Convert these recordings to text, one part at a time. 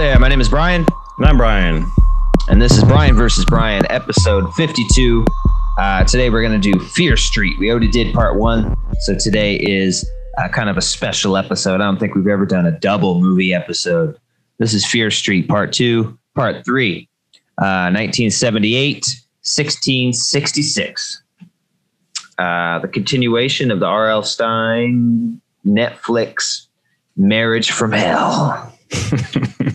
there. My name is Brian, And I'm Brian. and this is Brian versus Brian, episode 52. Uh, today we're going to do Fear Street. We already did part one, so today is uh, kind of a special episode. I don't think we've ever done a double movie episode. This is Fear Street, part two, part three, uh, 1978, 1666. Uh, the continuation of the R.L. Stine Netflix Marriage from Hell.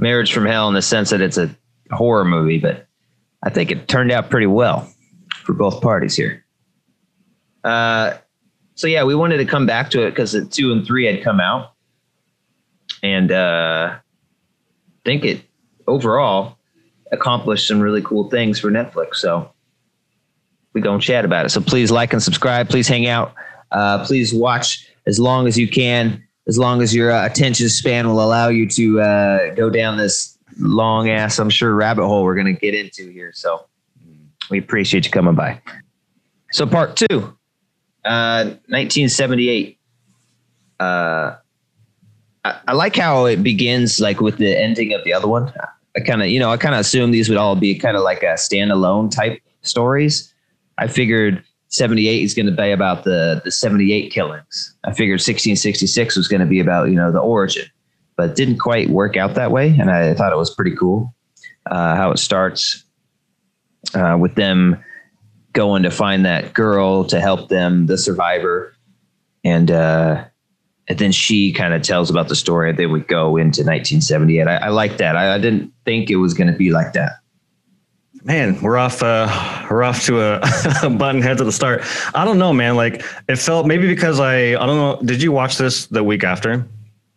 Marriage from Hell in the sense that it's a horror movie, but I think it turned out pretty well for both parties here. Uh, so yeah, we wanted to come back to it because two and three had come out, and uh, I think it overall accomplished some really cool things for Netflix. So we gonna chat about it. So please like and subscribe. Please hang out. Uh, please watch as long as you can, as long as your uh, attention span will allow you to uh, go down this long ass, I'm sure, rabbit hole we're going to get into here. So we appreciate you coming by. So, part two, uh, 1978. Uh, I, I like how it begins, like with the ending of the other one. I kind of, you know, I kind of assumed these would all be kind of like a standalone type stories. I figured 78 is going to be about the the 78 killings. I figured 1666 was going to be about you know the origin, but didn't quite work out that way. And I thought it was pretty cool uh, how it starts uh, with them going to find that girl to help them, the survivor, and uh, and then she kind of tells about the story. They would go into 1978. I, I like that. I, I didn't think it was going to be like that. Man, we're off. Uh, we're off to a, button head to the start. I don't know, man. Like it felt maybe because I. I don't know. Did you watch this the week after,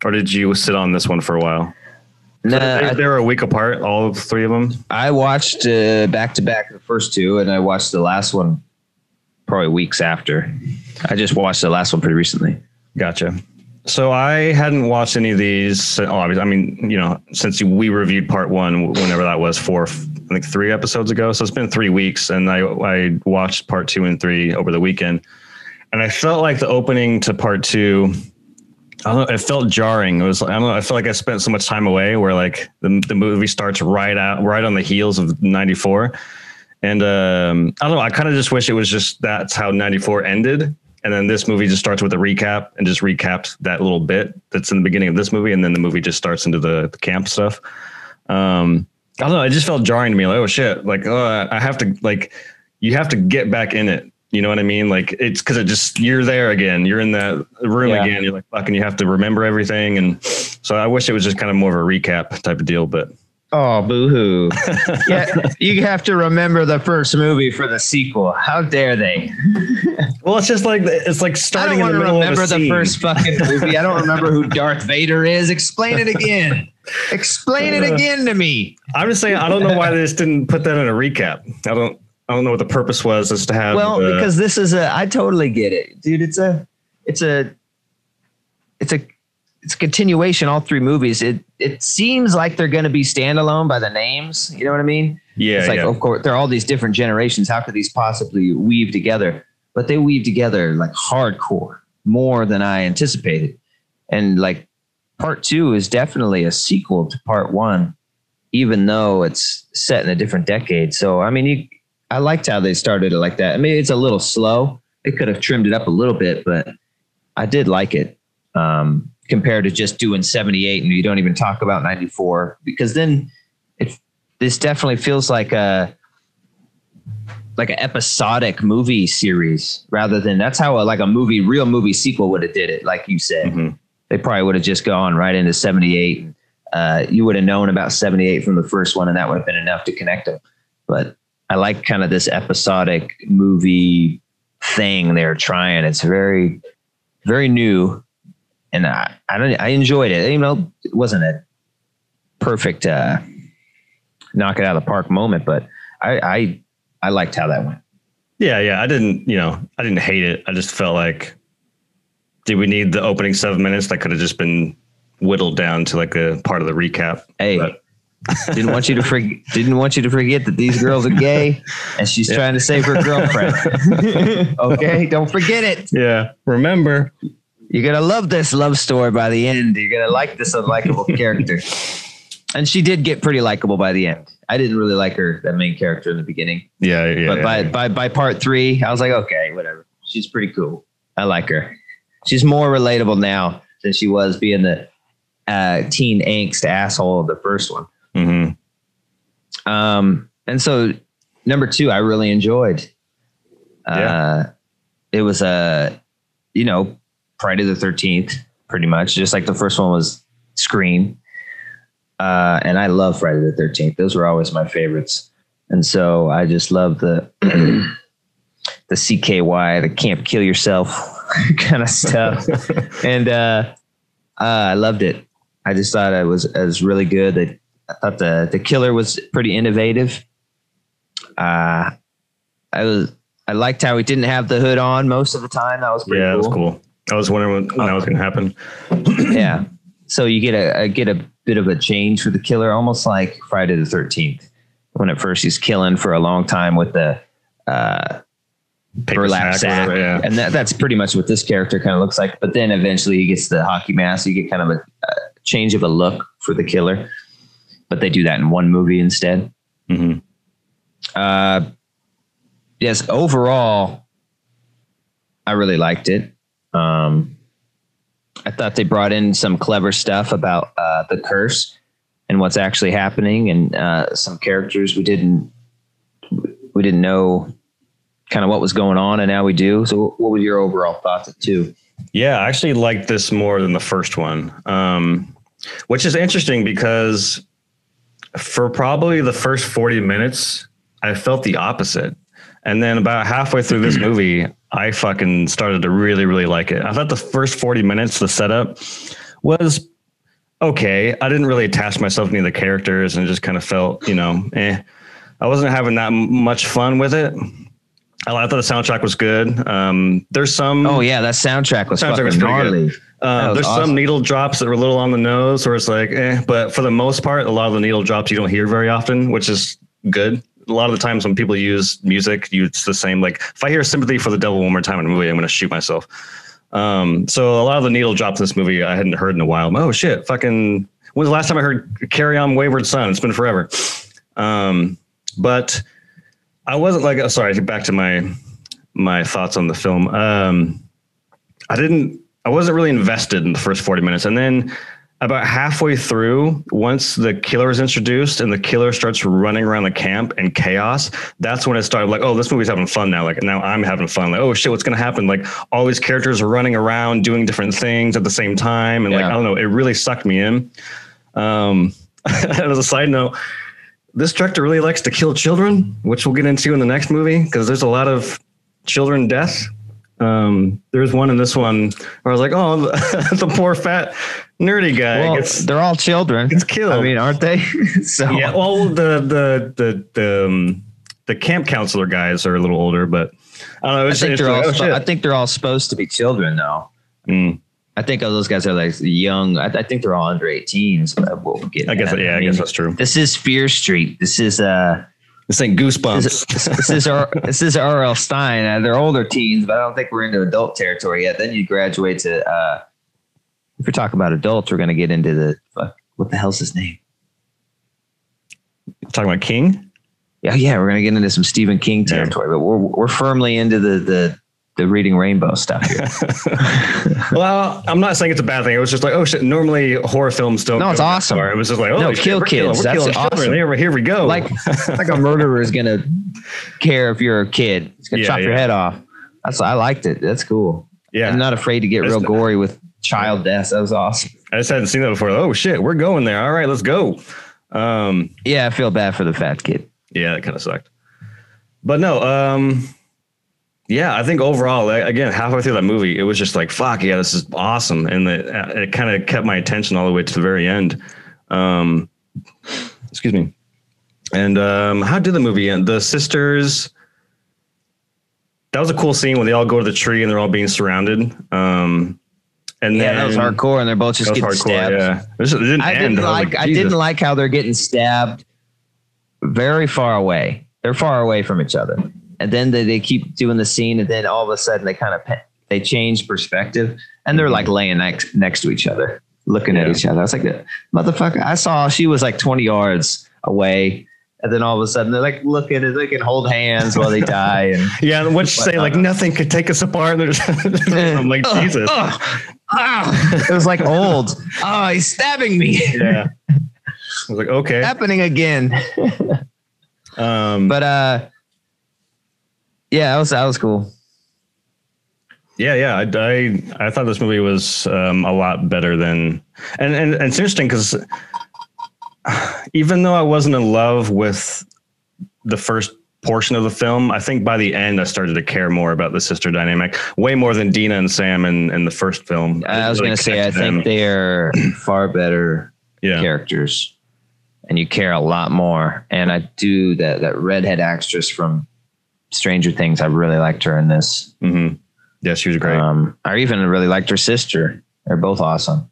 or did you sit on this one for a while? Nah, they, they were a week apart, all three of them. I watched uh, back to back the first two, and I watched the last one probably weeks after. I just watched the last one pretty recently. Gotcha. So I hadn't watched any of these. Oh, obviously, I mean, you know, since we reviewed part one, whenever that was, four, Think three episodes ago. So it's been three weeks, and I I watched part two and three over the weekend, and I felt like the opening to part two. I don't know. It felt jarring. It was. I don't know. I felt like I spent so much time away. Where like the the movie starts right out, right on the heels of '94, and um, I don't know. I kind of just wish it was just that's how '94 ended, and then this movie just starts with a recap and just recaps that little bit that's in the beginning of this movie, and then the movie just starts into the, the camp stuff. Um, I don't know. It just felt jarring to me. Like, oh shit! Like, oh, I have to like, you have to get back in it. You know what I mean? Like, it's because it just you're there again. You're in that room Yeah. again. You're like fucking. You have to remember everything, and so I wish it was just kind of more of a recap type of deal. But Oh, boo hoo. yeah, you have to remember the first movie for the sequel. How dare they? well, it's just like it's like I starting don't in want the to middle remember of a the scene. first fucking movie. I don't remember who Darth Vader is. Explain it again. Explain it uh, again to me. I'm just saying I don't know why they just didn't put that in a recap. I don't I don't know what the purpose was is to have well the- because this is a i totally get it dude it's a it's a it's a it's a continuation all three movies. It it seems like they're going to be standalone by the names you know what i mean? Yeah it's like yeah. of course there are all these different generations. How could these possibly weave together? But they weave together like hardcore more than i anticipated. And like part two is definitely a sequel to part one even though it's set in a different decade. So i mean you I liked how they started it like that. I mean, it's a little slow. They could have trimmed it up a little bit, but I did like it. Um, compared to just doing 78 and you don't even talk about 94 because then it this definitely feels like a like an episodic movie series rather than that's how a, like a movie real movie sequel would have did it like you said. Mhm. they probably would have just gone right into 78 uh, you would have known about 78 from the first one and that would have been enough to connect them but i like kind of this episodic movie thing they're trying. It's very very new and i i don't i enjoyed it you know it wasn't a perfect uh knock it out of the park moment but i i i liked how that went yeah yeah I didn't you know I didn't hate it. I just felt like did we need the opening seven minutes that could have just been whittled down to like a part of the recap. hey But- didn't want you to forget didn't want you to forget that these girls are gay and she's Yeah. trying to save her girlfriend okay don't forget it Yeah. Remember. You're gonna love this love story by the end. You're gonna like this unlikable character. And she did get pretty likable by the end. I didn't really like her, that main character in the beginning. Yeah, yeah. But yeah, by, yeah. by by part three, I was like, okay, whatever. She's pretty cool. I like her. She's more relatable now than she was being the uh, teen angst asshole of the first one. Mhm. Um, and so number two, I really enjoyed. Uh, Yeah. it was a, you know, Friday the Thirteenth, pretty much, just like the first one was Scream. Uh, and I love Friday the Thirteenth; those were always my favorites. And so I just love the the CKY, the Camp Kill Yourself kind of stuff, and uh, uh, I loved it. I just thought it was it was really good. That I thought the the killer was pretty innovative. Uh, I was I liked how he didn't have the hood on most of the time. That was pretty yeah, cool. that was cool. I was wondering when, when that was going to happen. yeah. So you get a, a get a bit of a change for the killer, almost like Friday the Thirteenth, when at first he's killing for a long time with the uh, Paper burlap sack, sack, whatever, yeah. and that, that's pretty much what this character kind of looks like. But then eventually he gets the hockey mask. So You get kind of a, a change of a look for the killer, but they do that in one movie instead. Mhm. Uh, yes, overall, I really liked it. Um, I thought they brought in some clever stuff about uh, the curse and what's actually happening, and uh, some characters we didn't we didn't know kind of what was going on, and now we do. So, what were your overall thoughts of two? Yeah, I actually liked this more than the first one, um, which is interesting because for probably the first 40 minutes, I felt the opposite. And then about halfway through this movie, I fucking started to really, really like it. I thought the first 40 minutes, the setup was okay. I didn't really attach myself to any of the characters and just kind of felt, you know, eh. I wasn't having that m- much fun with it. I thought the soundtrack was good. Um, there's some. Oh yeah, that soundtrack was Soundtrack fucking was gnarly. Uh, there's awesome. some needle drops that were a little on the nose, where it's like, eh. But for the most part, a lot of the needle drops you don't hear very often, which is good. A lot of the times when people use music, it's the same. Like if I hear "Sympathy for the Devil" one more time in a movie, I'm going to shoot myself. Um, so a lot of the needle drops in this movie I hadn't heard in a while. Oh shit! Fucking. When's the last time I heard "Carry On, Wayward Son"? It's been forever. Um, but I wasn't like. oh, Sorry, back to my my thoughts on the film. Um, I didn't. I wasn't really invested in the first forty minutes, and then about halfway through, once the killer is introduced and the killer starts running around the camp and chaos, that's when it started. Like, oh, this movie's having fun now. Like now I'm having fun. Like, oh shit, what's gonna happen? Like all these characters are running around doing different things at the same time, and like I don't know, it really sucked me in. Um, as a side note, this director really likes to kill children, which we'll get into in the next movie because there's a lot of children deaths. Um, there's one in this one where I was like, oh, the, poor fat nerdy guy Well, gets they're all children. It's killed. I mean, aren't they? so yeah. Well, the the the the um, the camp counselor guys are a little older, but I don't know. I think they're all. like, oh, I think they're all supposed to be children, though. Mm, I think all those guys are like young. I, I think they're all under 18s. So I guess that. yeah, I mean, guess that's true. This is Fear Street. This is uh. This ain't goosebumps. This is, this is R, this is R.L. Stine. Uh, they're older teens, but I don't think we're into adult territory yet. Then you graduate to. uh If we're talking about adults, we're going to get into the fuck. What the hell's his name? Talking about King. Yeah, yeah, we're going to get into some Stephen King Yeah. territory, but we're we're firmly into the the the reading rainbow stuff here. well, I'm not saying it's a bad thing. It was just like, oh shit. Normally horror films don't. No, it's awesome. far. It was just like, oh, No, shit, kill we're killing- we're That's killing children. awesome. Here, here we go. like like a murderer is going to care if you're a kid. He's going to Yeah, chop your head off. That's I liked it. That's cool. yeah, I'm not afraid to get real the- gory with child deaths. That was awesome. I just hadn't seen that before. Oh shit, we're going there. All right, let's go. Um, Yeah, I feel bad for the fat kid. yeah, that kind of sucked. But no, um, yeah, I think overall, again, halfway through that movie, it was just like, fuck, yeah, this is awesome. And it, it kind of kept my attention all the way to the very end. Um, excuse me. And um, how did the movie end? The sisters. That was a cool scene when they all go to the tree and they're all being surrounded. Um, and Yeah, then, that was hardcore, and they're both just getting hardcore. stabbed. Yeah, it, it didn't I end. didn't was like. I didn't like how they're getting stabbed very far away. They're far away from each other, and then they, they keep doing the scene, and then all of a sudden they kind of they change perspective and they're like laying next next to each other, looking at each other. I was like, motherfucker, I saw she was like 20 yards away. And then all of a sudden they're like looking and they can hold hands while they die. And Yeah, and what you say? Like nothing could take us apart. I'm like Jesus. ugh, ah. it was like old. Oh, he's stabbing me. Yeah. I was like, okay. Happening again. Um, But uh yeah, that was that was cool. yeah, yeah. I, I, I thought this movie was um, a lot better than, and and, and it's interesting because even though I wasn't in love with the first portion of the film, I think by the end I started to care more about the sister dynamic, way more than Dina and Sam in, in the first film. I was really gonna say I to think they're far better yeah, characters and you care a lot more. And I do that that redhead actress from Stranger Things, I really liked her in this. hmm yeah, she was great. Um, I even really liked her sister. They're both awesome.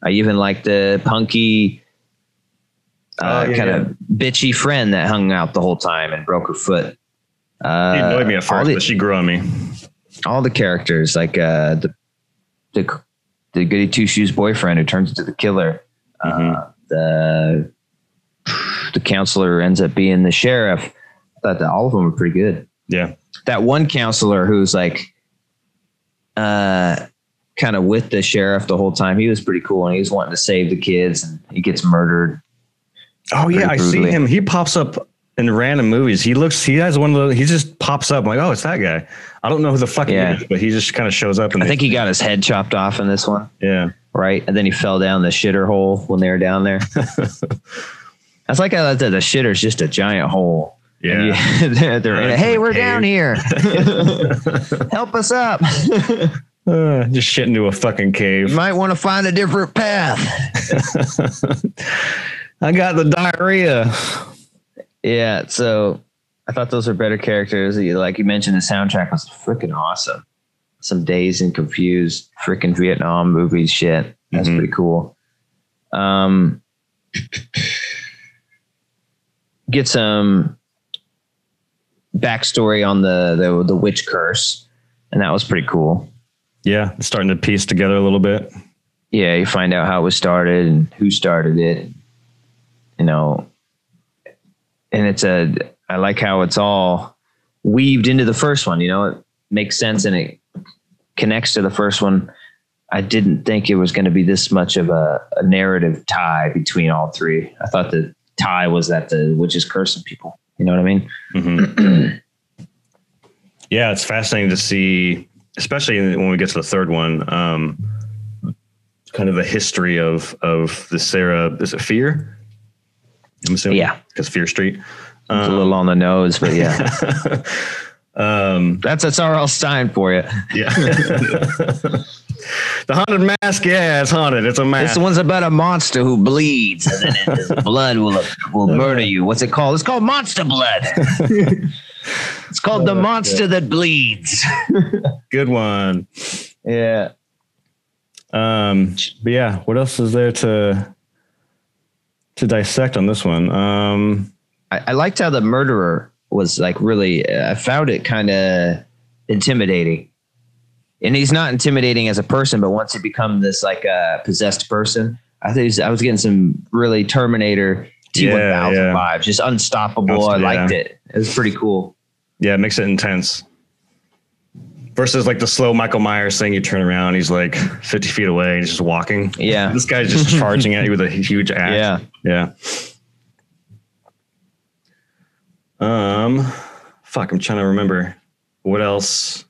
I even liked the punky, uh, Oh, yeah, kind yeah. of bitchy friend that hung out the whole time and broke her foot. Uh, She annoyed me at first, the, but she grew on me. all the characters, like uh, the the the goody two shoes boyfriend who turns into the killer. Uh, Mhm. the the counselor ends up being the sheriff. I thought that all of them were pretty good. Yeah, That one counselor who's like, uh, kind of with the sheriff the whole time. He was pretty cool, and he was wanting to save the kids, and he gets murdered. Oh yeah, I see him. He pops up in random movies. He looks. He has one of the. He just pops up. I'm like, oh, it's that guy. I don't know who the fuck Yeah. he is, but he just kind of shows up. And I think he got his head chopped off in this one. Yeah. right? And then he fell down the shitter hole when they were down there. That's like how the, the shitter's just a giant hole. Yeah. you- they're, they're. Hey, we're cave." down here. Help us up. Uh, just shit into a fucking you cave. might want to find a different path. I got the diarrhea. Yeah. So I thought those were better characters. Like you mentioned, the soundtrack was freaking awesome. Some Dazed and Confused, freaking Vietnam movies shit. That's Mhm. pretty cool. Um, get some backstory on the, the the witch curse, and that was pretty cool. Yeah, starting to piece together a little bit. Yeah, you find out how it was started and who started it. You know, and it's a. I like how it's all weaved into the first one. You know, it makes sense and it connects to the first one. I didn't think it was going to be this much of a, a narrative tie between all three. I thought the tie was that the witch is cursing people. You know what I mean? Mhm. yeah, it's fascinating to see, especially when we get to the third one. Um, kind of the history of of the Sarah. Is it Fear? I'm assuming. Yeah. because Fear Street. It's a Um, little on the nose, but yeah, um, that's that's R.L. Stine for you. yeah. the haunted mask. Yeah, it's haunted. It's a mask. This one's about a monster who bleeds, and then his blood will will murder you. What's it called? It's called monster blood. it's called the monster that bleeds. Good one. Yeah. Um, but yeah, what else is there to to dissect on this one? Um, I, I liked how the murderer was like really. I found it kind of intimidating, and he's not intimidating as a person, but once he become this like uh, possessed person, I think he's- I was getting some really Terminator T thousand vibes, just unstoppable. I Yeah. liked it. It was pretty cool. yeah, it makes it intense. Versus like the slow Michael Myers thing, you turn around, he's like 50 feet away, he's just walking. Yeah. This guy's just charging at you with a huge axe. Yeah. Yeah. Um, fuck, I'm trying to remember what else.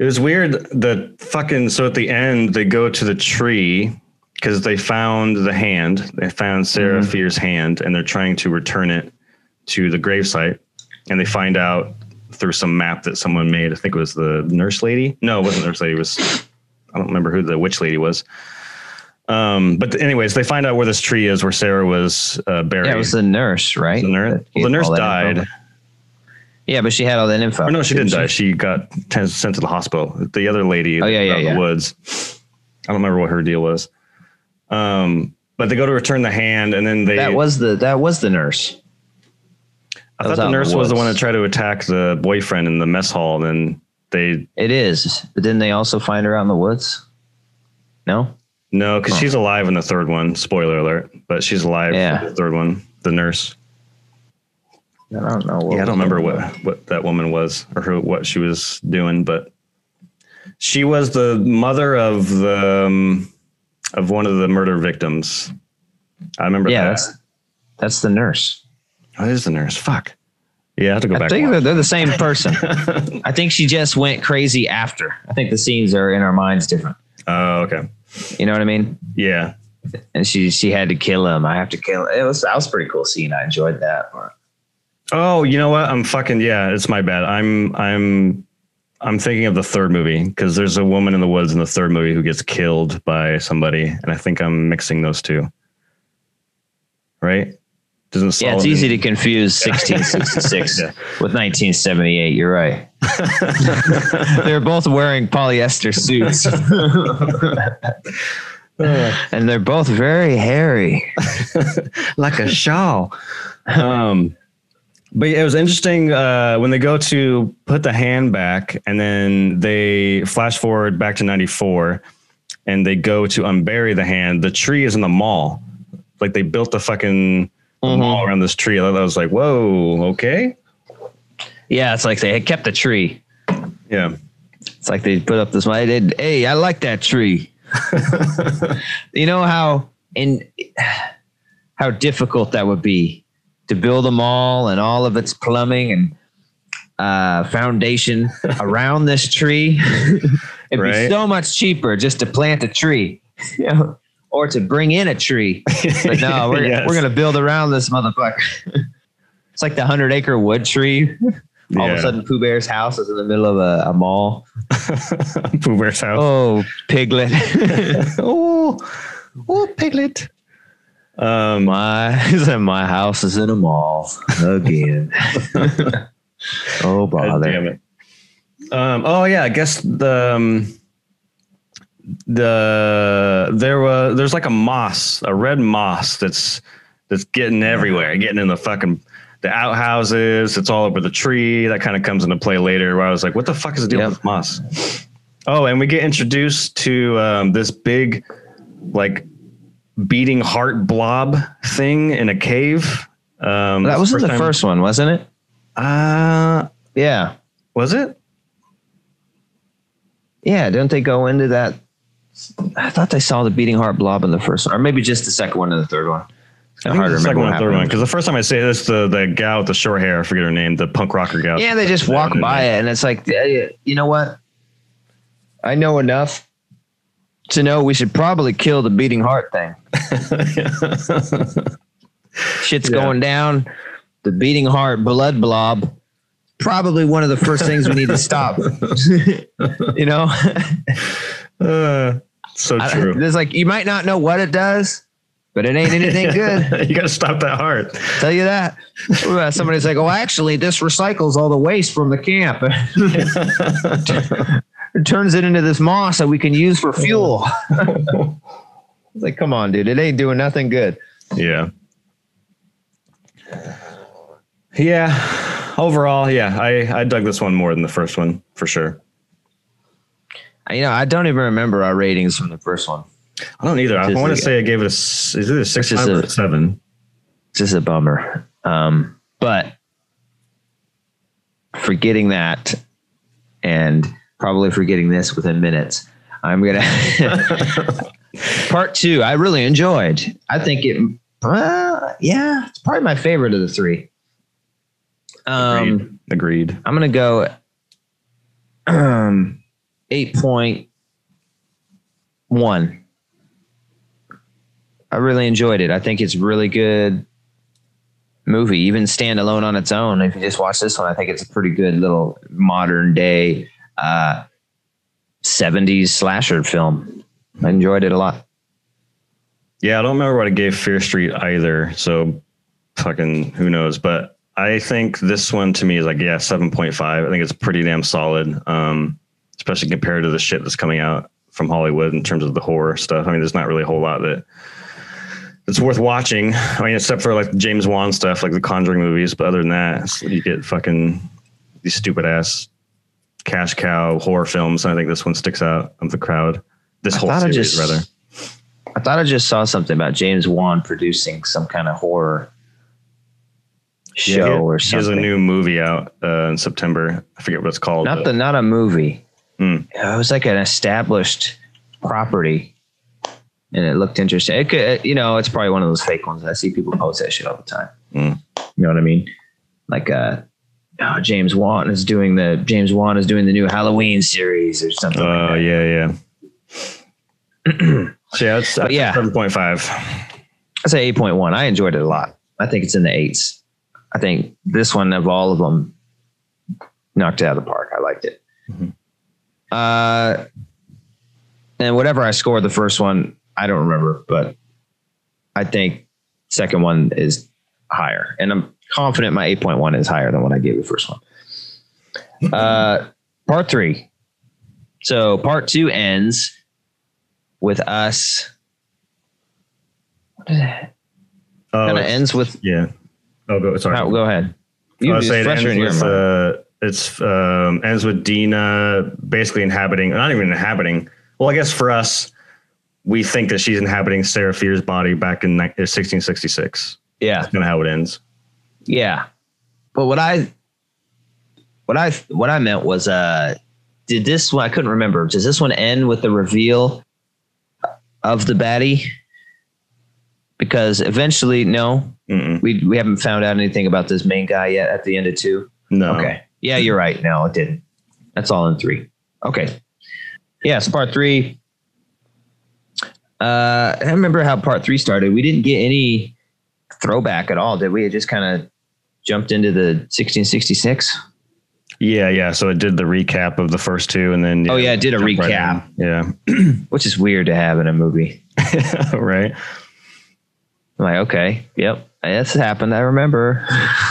It was weird that fucking so at the end they go to the tree because they found the hand. They found Sarah Mhm. Fier's hand and they're trying to return it to the gravesite. And they find out through some map that someone made. I think it was the nurse lady. No, it wasn't nurse lady. It was I don't remember who the witch lady was. Um, but anyways, they find out where this tree is, where Sarah was uh, buried. Yeah, it was the nurse, right? The nurse, well, the nurse died. Yeah, but she had all that info. Or no, she didn't die. She got t- sent to the hospital. The other lady Oh, yeah, yeah, in yeah. the woods. I don't remember what her deal was. Um, but they go to return the hand, and then they. That was the that was the nurse. I that thought the in the nurse was the one that tried to attack the boyfriend in the mess hall. And then they It is. But didn't they also find her out in the woods? No? no, because Oh. she's alive in the third one. Spoiler alert, but she's alive Yeah. in the third one. The nurse. I don't know. what yeah, I don't remember what what that woman was or who, what she was doing, but she was the mother of the um, of one of the murder victims. I remember. Yeah, that. that's that's the nurse. Oh, it is the nurse. Fuck. Yeah, I have to go I back. think and they're, they're the same person. I think she just went crazy after. I think the scenes are in our minds different. Oh, okay. You know what I mean? Yeah. And she she had to kill him. I have to kill him. It was that was a pretty cool scene. I enjoyed that part. Oh, you know what? I'm fucking yeah. It's my bad. I'm I'm I'm thinking of the third movie because there's a woman in the woods in the third movie who gets killed by somebody, and I think I'm mixing those two. Right? Doesn't Yeah, it's easy to confuse 1666 Yeah. with 1978. You're right. they're both wearing polyester suits, and they're both very hairy. like a shawl. um, but it was interesting uh, when they go to put the hand back, and then they flash forward back to '94, and they go to unbury the hand. The tree is in the mall, like they built the fucking mall around this tree. I was like, whoa, okay, Yeah, it's like they had kept the tree. yeah, It's like they put up this. I did. Hey, I like that tree. you know how in how difficult that would be to build a mall and all of its plumbing and uh, foundation around this tree. It'd Right. be so much cheaper just to plant a tree, you know, or to bring in a tree. But no, we're Yes. we're gonna build around this motherfucker. it's like the hundred acre wood tree. All of a sudden, Pooh Bear's house is in the middle of a, a mall. Pooh Bear's house. Oh, piglet. oh, oh, piglet. Um, my my house is in a mall again. oh God bother. damn it. Um, oh yeah, I guess the um, the there was there's like a moss, a red moss that's that's getting everywhere, getting in the fucking the outhouses. It's all over the tree. That kind of comes into play later. Where I was like, what the fuck is the deal Yep. with moss? Oh, and we get introduced to um, this big like beating heart blob thing in a cave. Um, That was in the time- first one, wasn't it? Uh, Yeah. was it? Yeah. Don't they go into that? I thought they saw the beating heart blob in the first one, or maybe just the second one and the third one. I think hard to the second one, third one. Because the first time I say this, the the gal with the short hair, I forget her name, the punk rocker gal. Yeah, they just walk by it, and it's like, you know what? I know enough to know we should probably kill the beating heart thing. Shit's Yeah. going down. The beating heart blood blob. Probably one of the first things we need to stop. you know, Uh, so I- true. there's like you might not know what it does, but it ain't anything good. you got to stop that heart. Tell you that. Uh, Somebody's like, "Oh, actually, this recycles all the waste from the camp. It turns it into this moss that we can use for fuel." It's like, come on, dude, it ain't doing nothing good. yeah. Yeah. Overall, yeah, I I dug this one more than the first one for sure. You know, I don't even remember our ratings from the first one. I don't either. I want to say I gave it a s- is it a six just or a- a seven? It's just a bummer. Um, but forgetting that and probably forgetting this within minutes, I'm gonna part two. I really enjoyed. I think it. Uh, yeah, it's probably my favorite of the three. Um, Agreed. Agreed. I'm gonna go um eight point one. I really enjoyed it. I think it's really good movie, even standalone on its own. If you just watch this one, I think it's a pretty good little modern day uh 70s slasher film. I enjoyed it a lot. Yeah, I don't remember what I gave Fear Street either. So fucking who knows? But I think this one to me is like, yeah, 7.5. I think it's pretty damn solid. Um, especially compared to the shit that's coming out from Hollywood in terms of the horror stuff. I mean, there's not really a whole lot that it's worth watching. I mean, except for like James Wan stuff, like the Conjuring movies. But other than that, you get fucking these stupid ass cash cow horror films. And I think this one sticks out of the crowd. This I whole series, just- rather. I thought I just saw something about James Wan producing some kind of horror show Yeah, he- or He has a new movie out uh, in September. I forget what it's called. not the not a movie. Hmm. It was like an established property, and it looked interesting. It could, you know, it's probably one of those fake ones. I see people post that shit all the time. Hmm. You know what I mean? Like, uh, oh, James Wan is doing the James Wan is doing the new Halloween series or something. Oh like yeah, yeah. so yeah, yeah. seven point five. I say eight point one. I enjoyed it a lot. I think it's in the eights. I think this one of all of them knocked it out of the park. I liked it. Mhm. Uh, and whatever I scored the first one, I don't remember, but I think second one is higher, and I'm confident my eight point one is higher than what I gave the first one. Uh, part three. So part two ends with us. What is that? Oh, kind of ends with. yeah. Oh, go sorry. Go ahead. You was it's saying it ends with, uh, it's um, ends with Dina basically inhabiting, not even inhabiting. Well, I guess for us, we think that she's inhabiting Sarah Fier's body back in 1666. yeah, That's kind of how it ends. Yeah. But what I, what I, what I meant was, uh, did this one? I couldn't remember. Does this one end with the reveal of the baddie? Because eventually, no, Mm-mm. we we haven't found out anything about this main guy yet. At the end of two. No. Okay. Yeah, you're right. No, it didn't. That's all in three. Okay. Yes, part three. Uh, I remember how part three started. We didn't get any throwback at all, did we? It just kind of jumped into the 1666. Yeah, yeah. So it did the recap of the first two, and then Oh, yeah, it did a jump right recap. in. which is weird to have in a movie. right. I'm like, okay, yep, this happened. I remember.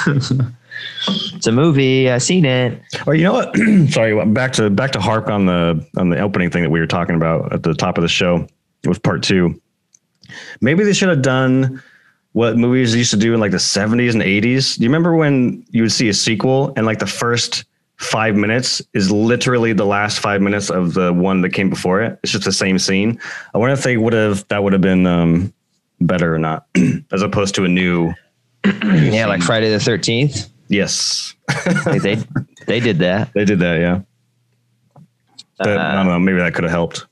it's a movie. I seen it. Oh, you know what? Sorry, back to back to harp on the on the opening thing that we were talking about at the top of the show with part two. Maybe they should have done what movies used to do in like the 70s and 80s. Do you remember when you would see a sequel and like the first five minutes is literally the last five minutes of the one that came before it? It's just the same scene. I wonder if they would have that would have been um, better or not, as opposed to a new. Yeah, like Friday the 13th. Yes, Like they they did that. they did that. Yeah, But, I Uh, don't know. Maybe that could have helped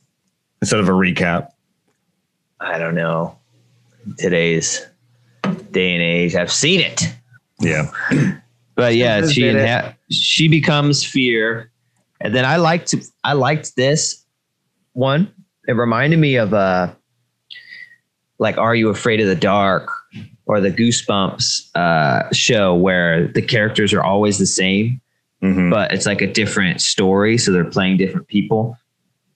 instead of a recap. I don't know. Today's day and age, I've seen it. Yeah. But yeah, Just she inha- she becomes fear, and then I liked I liked this one. It reminded me of uh like Are You Afraid of the Dark or the Goosebumps uh, show where the characters are always the same, Mhm. but it's like a different story, so they're playing different people.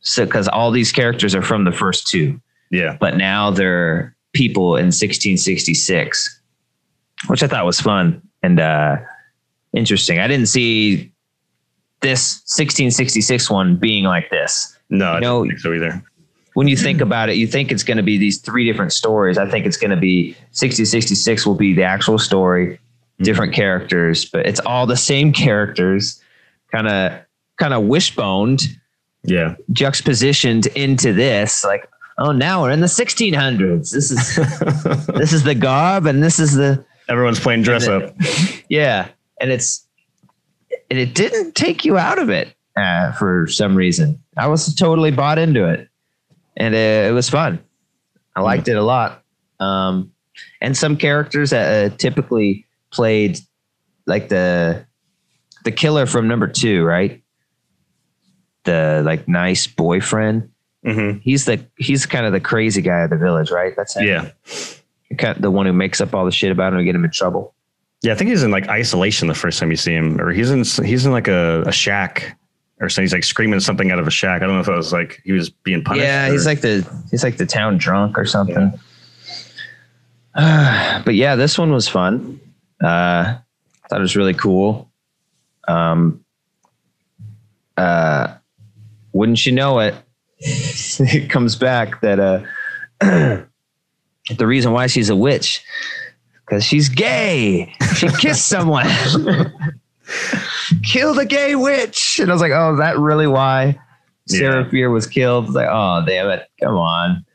So because all these characters are from the first two, Yeah. but now they're people in 1666, which I thought was fun and uh, interesting. I didn't see this 1666 one being like this. No, I know- don't think so either. When you think about it, you think it's going to be these three different stories. I think it's going to be 1666 will be the actual story, different characters, but it's all the same characters, kind of kind of wishboned, Yeah. juxtapositioned into this. Like, oh, now we're in the 1600s. This is this is the garb and this is the Everyone's playing dress And up. yeah and it's and it didn't take you out of it uh, for some reason. I was totally bought into it and uh, it was fun. I liked it a lot. Um and some characters that uh, typically played like the the killer from number two right? The like nice boyfriend hmm he's the he's kind of the crazy guy of the village right that's him. Yeah. kind of the one who makes up all the shit about him and get him in trouble Yeah. I think he's in like isolation the first time you see him, or he's in he's in like a, a shack or something. He's like screaming something out of a shack. I don't know if it was like he was being punished. Yeah, or- he's like the he's like the town drunk or something. but yeah, this one was fun. Uh, I thought it was really cool. Um, uh, wouldn't you know it? it comes back that uh, the reason why she's a witch because she's gay. She kissed someone. kill the gay witch. And I was like, oh, is that really why Sarah Fier was killed? Like, oh, damn it. Come on.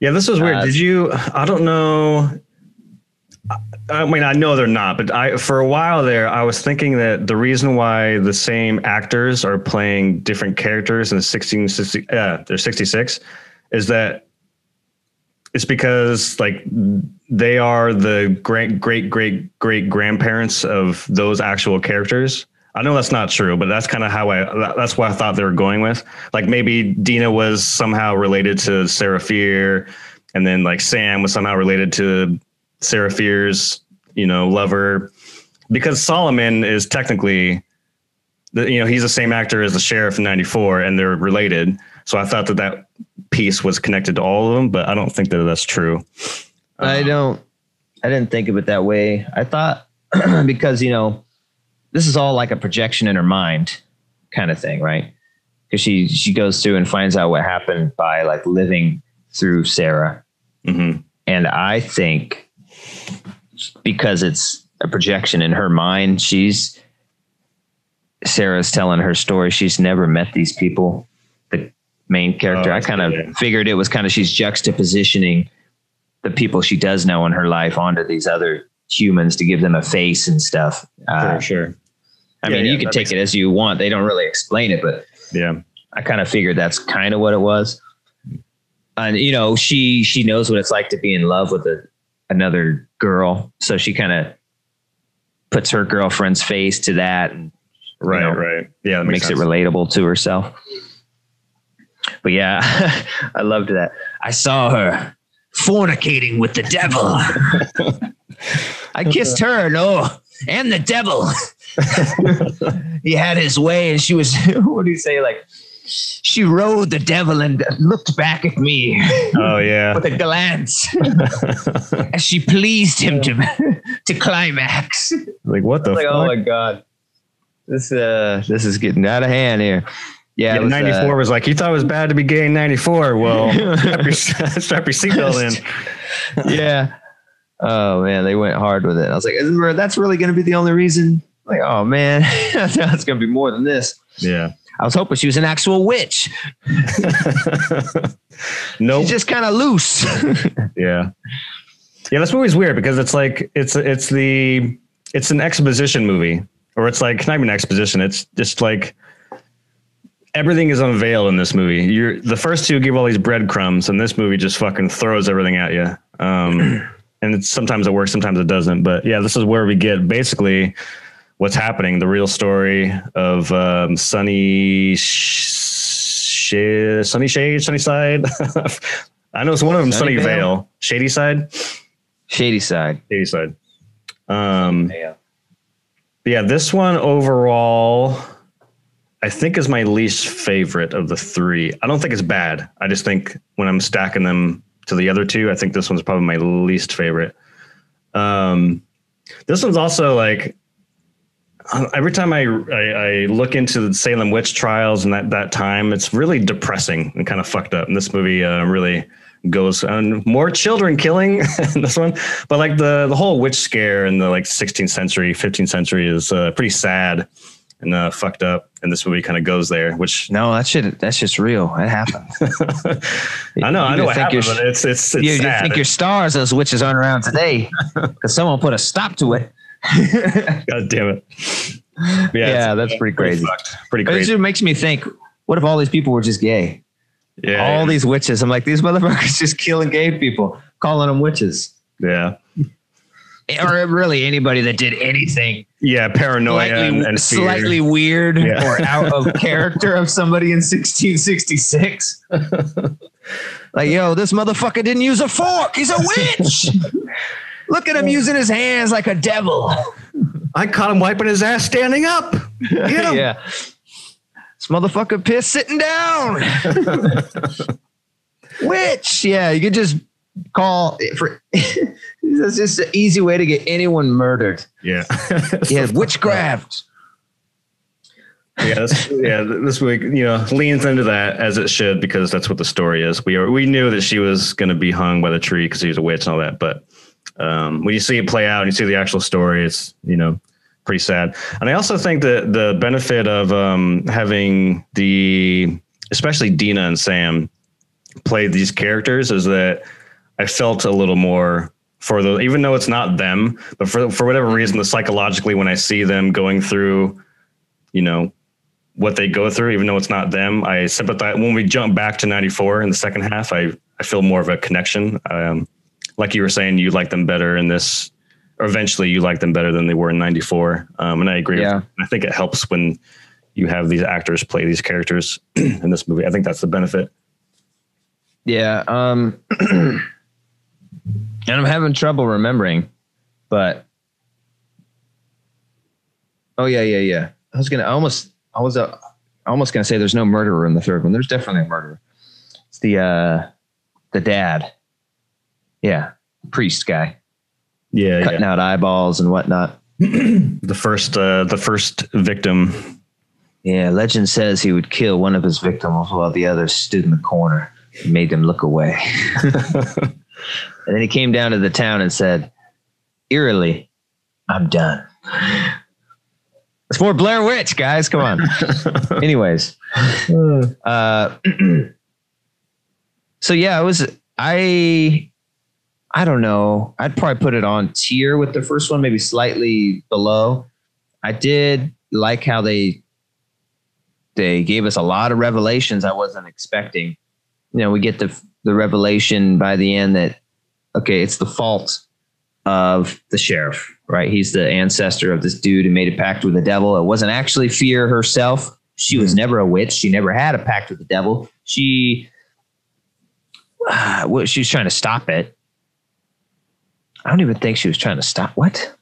Yeah, this was weird. Uh, Did you? I don't know. I mean, I know they're not, but I for a while there, I was thinking that the reason why the same actors are playing different characters in the 1660, yeah, uh, they're 66, is that it's because like they are the great great great great grandparents of those actual characters. I know that's not true, but that's kind of how I that's what I thought they were going with. Like maybe Dina was somehow related to Sarah Fier, and then like Sam was somehow related to Sarah Fier's, you know, lover. Because Solomon is technically the, you know, he's the same actor as the sheriff in 94 and they're related. So I thought that that piece was connected to all of them, but I don't think that that's true. I don't, I didn't think of it that way. I thought because, you know, this is all like a projection in her mind kind of thing, right? Because she, she goes through and finds out what happened by like living through Sarah. Mm-hmm. And I think because it's a projection in her mind, she's, Sarah's telling her story. She's never met these people. The main character. Oh, I kind of figured it was kind of she's juxtapositioning the people she does know in her life onto these other humans to give them a face and stuff. Uh, For sure. I yeah, mean, yeah, you can take it as you want. They don't really explain it, but yeah, I kind of figured that's kind of what it was. And you know, she she knows what it's like to be in love with a, another girl, so she kind of puts her girlfriend's face to that and Right, know, right. Yeah, makes, makes it relatable to herself. But yeah, I loved that. I saw her fornicating with the devil. I kissed her, no, and the devil. he had his way, and she was, what do you say? Like, she rode the devil and looked back at me. Oh yeah, with a glance, as she pleased him to to climax. Like what the? Like fuck? oh my god this uh this is getting out of hand here. Yeah, yeah was, 94 uh, was like, you thought it was bad to be gay in 94. Well, strap your, strap your seatbelt in. yeah. Oh man, they went hard with it. I was like, that's really going to be the only reason. Like, oh man, that's going to be more than this. Yeah. I was hoping she was an actual witch. no, nope. She's just kind of loose. yeah. Yeah, this movie's weird because it's like it's it's the it's an exposition movie or it's like not even an exposition. It's just like everything is unveiled in this movie. You're the first two give all these breadcrumbs, and this movie just fucking throws everything at you. Um, and it's, sometimes it works, sometimes it doesn't. But yeah, this is where we get basically what's happening, the real story of um, Sunny, sh- Sunny Shade, Sunny Side. I know it's one of them, Sunny, Sunny Vale. Shady Side. Shady Side. Shady Side. Um, yeah yeah, this one overall, I think is my least favorite of the three. I don't think it's bad. I just think when I'm stacking them to the other two, I think this one's probably my least favorite. Um, this one's also like every time I, I, I look into the Salem witch trials and that that time, it's really depressing and kind of fucked up. And this movie uh, really goes on more children killing in this one. But like the the whole witch scare in the like 16th century 15th century is uh, pretty sad and uh, fucked up. And this movie kind of goes there which no that shit that's just real. It happened. I know you i know what happened, but it's it's, it's you, you think your stars those witches aren't around today. Because someone put a stop to it god damn it yeah, yeah that's pretty crazy pretty, crazy it makes me think what if all these people were just gay yeah, all yeah. these witches. I'm like, these motherfuckers just killing gay people, calling them witches. Yeah. Eh, or really anybody that did anything. Yeah, paranoia slightly, and, and slightly weird yeah. or out of character of somebody in 1666. like, yo, this motherfucker didn't use a fork. He's a witch. Look at him using his hands like a devil. I caught him wiping his ass standing up. yeah. This motherfucker piss sitting down. Which, yeah, you could just call for. That's just an easy way to get anyone murdered. Yeah. yeah, witchcraft. yeah, this, yeah. This week, you know, leans into that as it should because that's what the story is. We are, we knew that she was going to be hung by the tree because she was a witch and all that. But um, when you see it play out and you see the actual story, it's you know pretty sad. And I also think that the benefit of um, having the, especially Dina and Sam, play these characters is that I felt a little more for the, even though it's not them, but for for whatever reason, the psychologically when I see them going through, you know, what they go through, even though it's not them, I sympathize. When we jump back to '94 in the second half, I I feel more of a connection. Um, like you were saying, you like them better in this or eventually you like them better than they were in 94 um, and i agree yeah. i think it helps when you have these actors play these characters in this movie. I think that's the benefit. Yeah um and i'm having trouble remembering but oh yeah yeah yeah. I was gonna I almost i was uh, almost gonna say there's no murderer in the third one. There's definitely a murderer. It's the uh the dad yeah priest guy yeah, cutting yeah. out eyeballs and whatnot. the first, uh, the first victim. Yeah, legend says he would kill one of his victims while the other stood in the corner and made them look away. and then he came down to the town and said, "Eerily, I'm done." It's more Blair Witch, guys. Come on. Anyways, uh, so yeah, I was I I don't know. I'd probably put it on tier with the first one, maybe slightly below. I did like how they they gave us a lot of revelations I wasn't expecting. You know, we get the the revelation by the end that okay, it's the fault of the sheriff, right? He's the ancestor of this dude who made a pact with the devil. It wasn't actually Fier herself. She was mm-hmm. never a witch. She never had a pact with the devil. She uh, she was trying to stop it I don't even think she was trying to stop. What?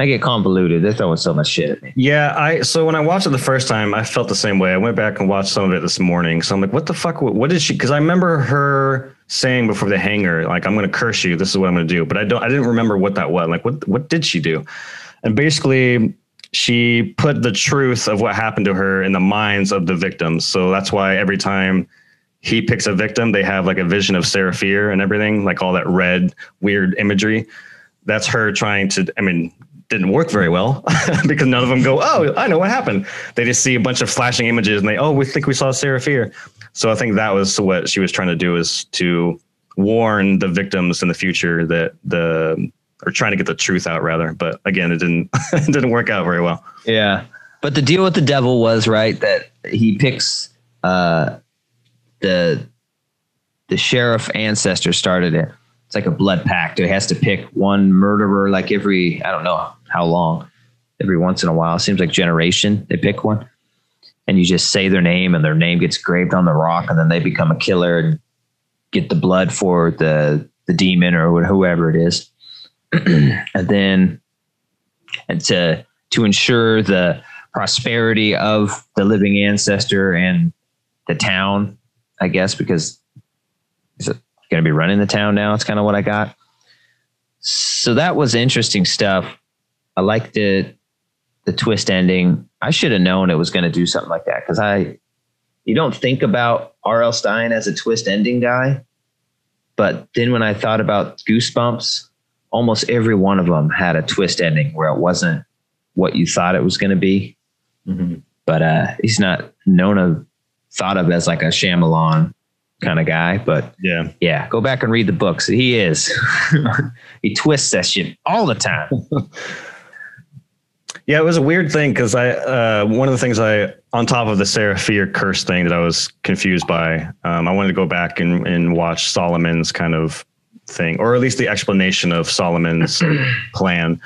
I get convoluted. They're throwing so much shit at me. Yeah, I so when I watched it the first time, I felt the same way. I went back and watched some of it this morning. So I'm like, what the fuck? What did she? Because I remember her saying before the hanger, like, "I'm going to curse you. This is what I'm going to do." But I don't. I didn't remember what that was. Like, what what did she do? And basically, she put the truth of what happened to her in the minds of the victims. So that's why every time he picks a victim, they have like a vision of Sarah Fier and everything, like all that red, weird imagery. That's her trying to, I mean, didn't work very well because none of them go, Oh, I know what happened. They just see a bunch of flashing images and they, Oh, we think we saw Sarah Fier. So I think that was what she was trying to do is to warn the victims in the future that the, or trying to get the truth out rather. But again, it didn't, it didn't work out very well. Yeah. But the deal with the devil was right that he picks, uh, the the sheriff ancestor started it. It's like a blood pact. It has to pick one murderer like every I don't know how long, every once in a while. It seems like generation they pick one, and you just say their name, and their name gets graved on the rock, and then they become a killer and get the blood for the the demon or whoever it is, and then and to to ensure the prosperity of the living ancestor and the town I guess, because is it going to be running the town now? It's kind of what I got. So that was interesting stuff. I liked it, the twist ending. I should have known it was going to do something like that because I, you don't think about R.L. Stine as a twist ending guy. But then when I thought about Goosebumps, almost every one of them had a twist ending where it wasn't what you thought it was going to be. Mm-hmm. But uh, he's not known of thought of as like a Shyamalan kind of guy, but yeah, yeah. Go back and read the books. He is. he twists that shit all the time. yeah, it was a weird thing because I uh, one of the things I on top of the Sarah Fier curse thing that I was confused by. Um, I wanted to go back and, and watch Solomon's kind of thing, or at least the explanation of Solomon's plan.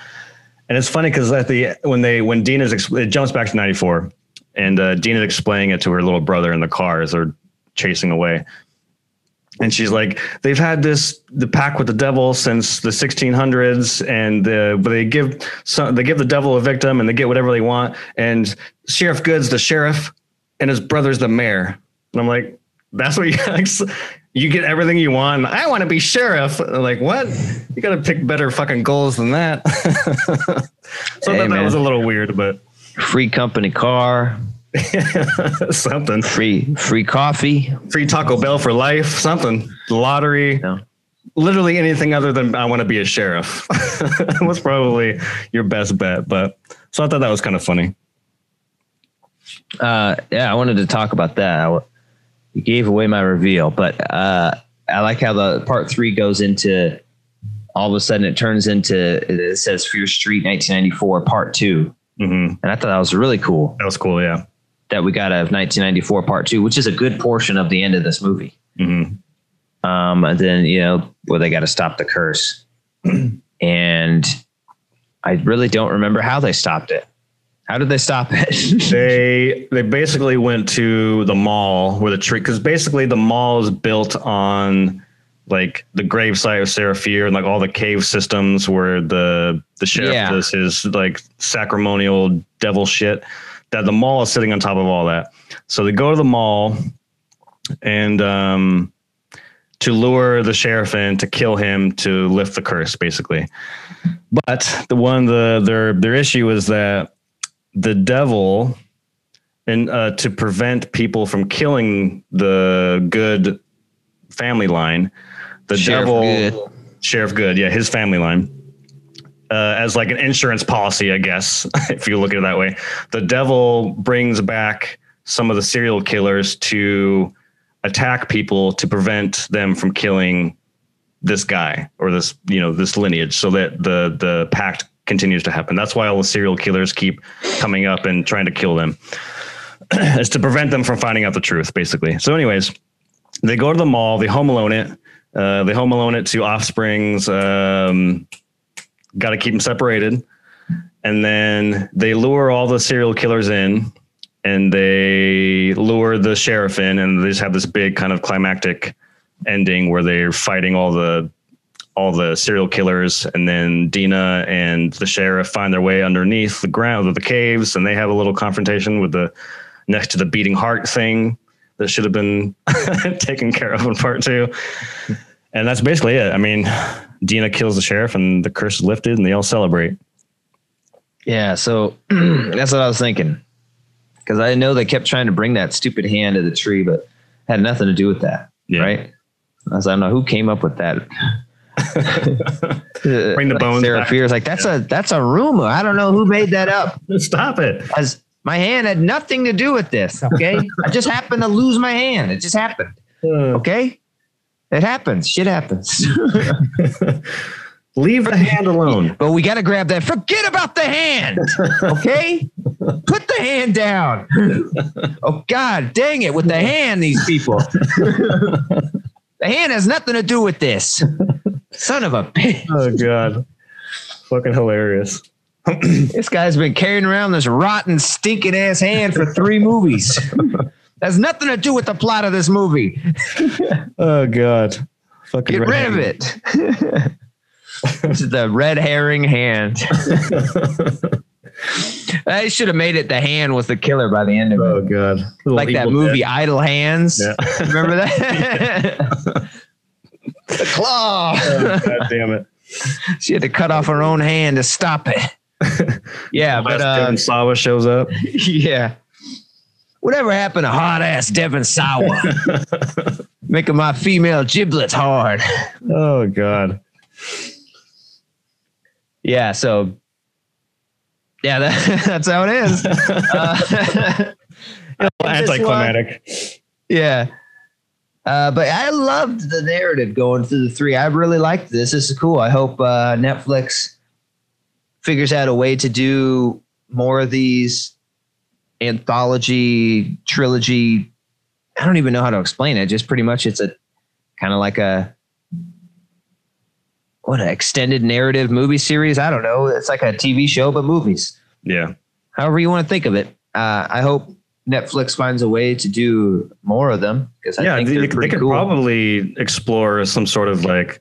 And it's funny because at the when they when Dean is it jumps back to ninety four and uh, Deena's explaining it to her little brother in the car as they're chasing away. And she's like, they've had this the pack with the devil since the 1600s, and uh, they give some, they give the devil a victim, and they get whatever they want. And Sheriff Goode's the sheriff, and his brother's the mayor. And I'm like, that's what you you get everything you want. I want to be sheriff. like what? You got to pick better fucking goals than that. so hey, that was a little weird, but free company car, something free free coffee, free Taco Bell for life, something lottery. Literally anything other than I want to be a sheriff was probably your best bet. But so I thought that was kind of funny. Uh, yeah, I wanted to talk about that. you gave away my reveal, but uh, I like how the part three goes into all of a sudden it turns into it says Fear Street 1994 part 2 mm-hmm. and I thought that was really cool. That was cool, yeah. That we got of 1994 part two, which is a good portion of the end of this movie. Mm-hmm. Um, and then you know where they got to stop the curse, and I really don't remember how they stopped it. How did they stop it? they they basically went to the mall where the tree because basically the mall is built on like the gravesite of Sarah Fier and like all the cave systems where the the sheriff yeah. does his like sacramental devil shit. That the mall is sitting on top of all that. So they go to the mall and um to lure the sheriff in to kill him to lift the curse, basically. But the one the their their issue is that the devil, and uh, to prevent people from killing the Goode family line, the Sheriff devil Goode. Sheriff Goode, yeah, his family line. Uh, as like an insurance policy, I guess, if you look at it that way. The devil brings back some of the serial killers to attack people to prevent them from killing this guy or this you know this lineage so that the the pact continues to happen that's why all the serial killers keep coming up and trying to kill them is to prevent them from finding out the truth basically so anyways they go to the mall they home alone it uh, they home alone it to offsprings um, got to keep them separated and then they lure all the serial killers in and they lure the sheriff in and they just have this big kind of climactic ending where they're fighting all the all the serial killers and then Deena and the sheriff find their way underneath the ground of the caves and they have a little confrontation with the next to the beating heart thing that should have been taken care of in part two. And that's basically it. I mean, Deena kills the sheriff and the curse is lifted and they all celebrate. Yeah, so that's what I was thinking because I know they kept trying to bring that stupid hand to the tree, but had nothing to do with that. Yeah. Right. I was, I don't know who came up with that. bring the bones. Sarah Fier's like that's a that's a rumor. I don't know who made that up. Stop it. As my hand had nothing to do with this. Okay, I just happened to lose my hand. It just happened. Hmm. Okay, it happens. Shit happens. Leave the hand alone. But we got to grab that. Forget about the hand. Okay? Put the hand down. Oh, God dang it. With the hand, these people. the hand has nothing to do with this. Son of a bitch. Oh, God. Fucking hilarious. this guy's been carrying around this rotten, stinking ass hand for three movies. That's nothing to do with the plot of this movie. oh, God. Fucking Get rid of it this is the red herring hand. I should have made it the hand was the killer by the end of it. Oh god. Like that movie. Idle Hands. Yeah. Remember that? the claw. Oh, god damn it. She had to cut off her own hand to stop it. Yeah, but uh, Devon Sawa shows up. Yeah. Whatever happened to hard ass Devon Sawa? Making my female giblets hard. Oh God. Yeah. So, yeah, that, that's how it is. Uh, anticlimactic. Yeah. Uh, but I loved the narrative going through the three. I really liked this. This is cool. I hope uh, Netflix figures out a way to do more of these anthology trilogy. I don't even know how to explain it. Just pretty much, it's a kind of like a what an extended narrative movie series. I don't know. It's like a TV show, but movies. Yeah. However you want to think of it. Uh, I hope Netflix finds a way to do more of them because I yeah, think they, they could cool. probably explore some sort of like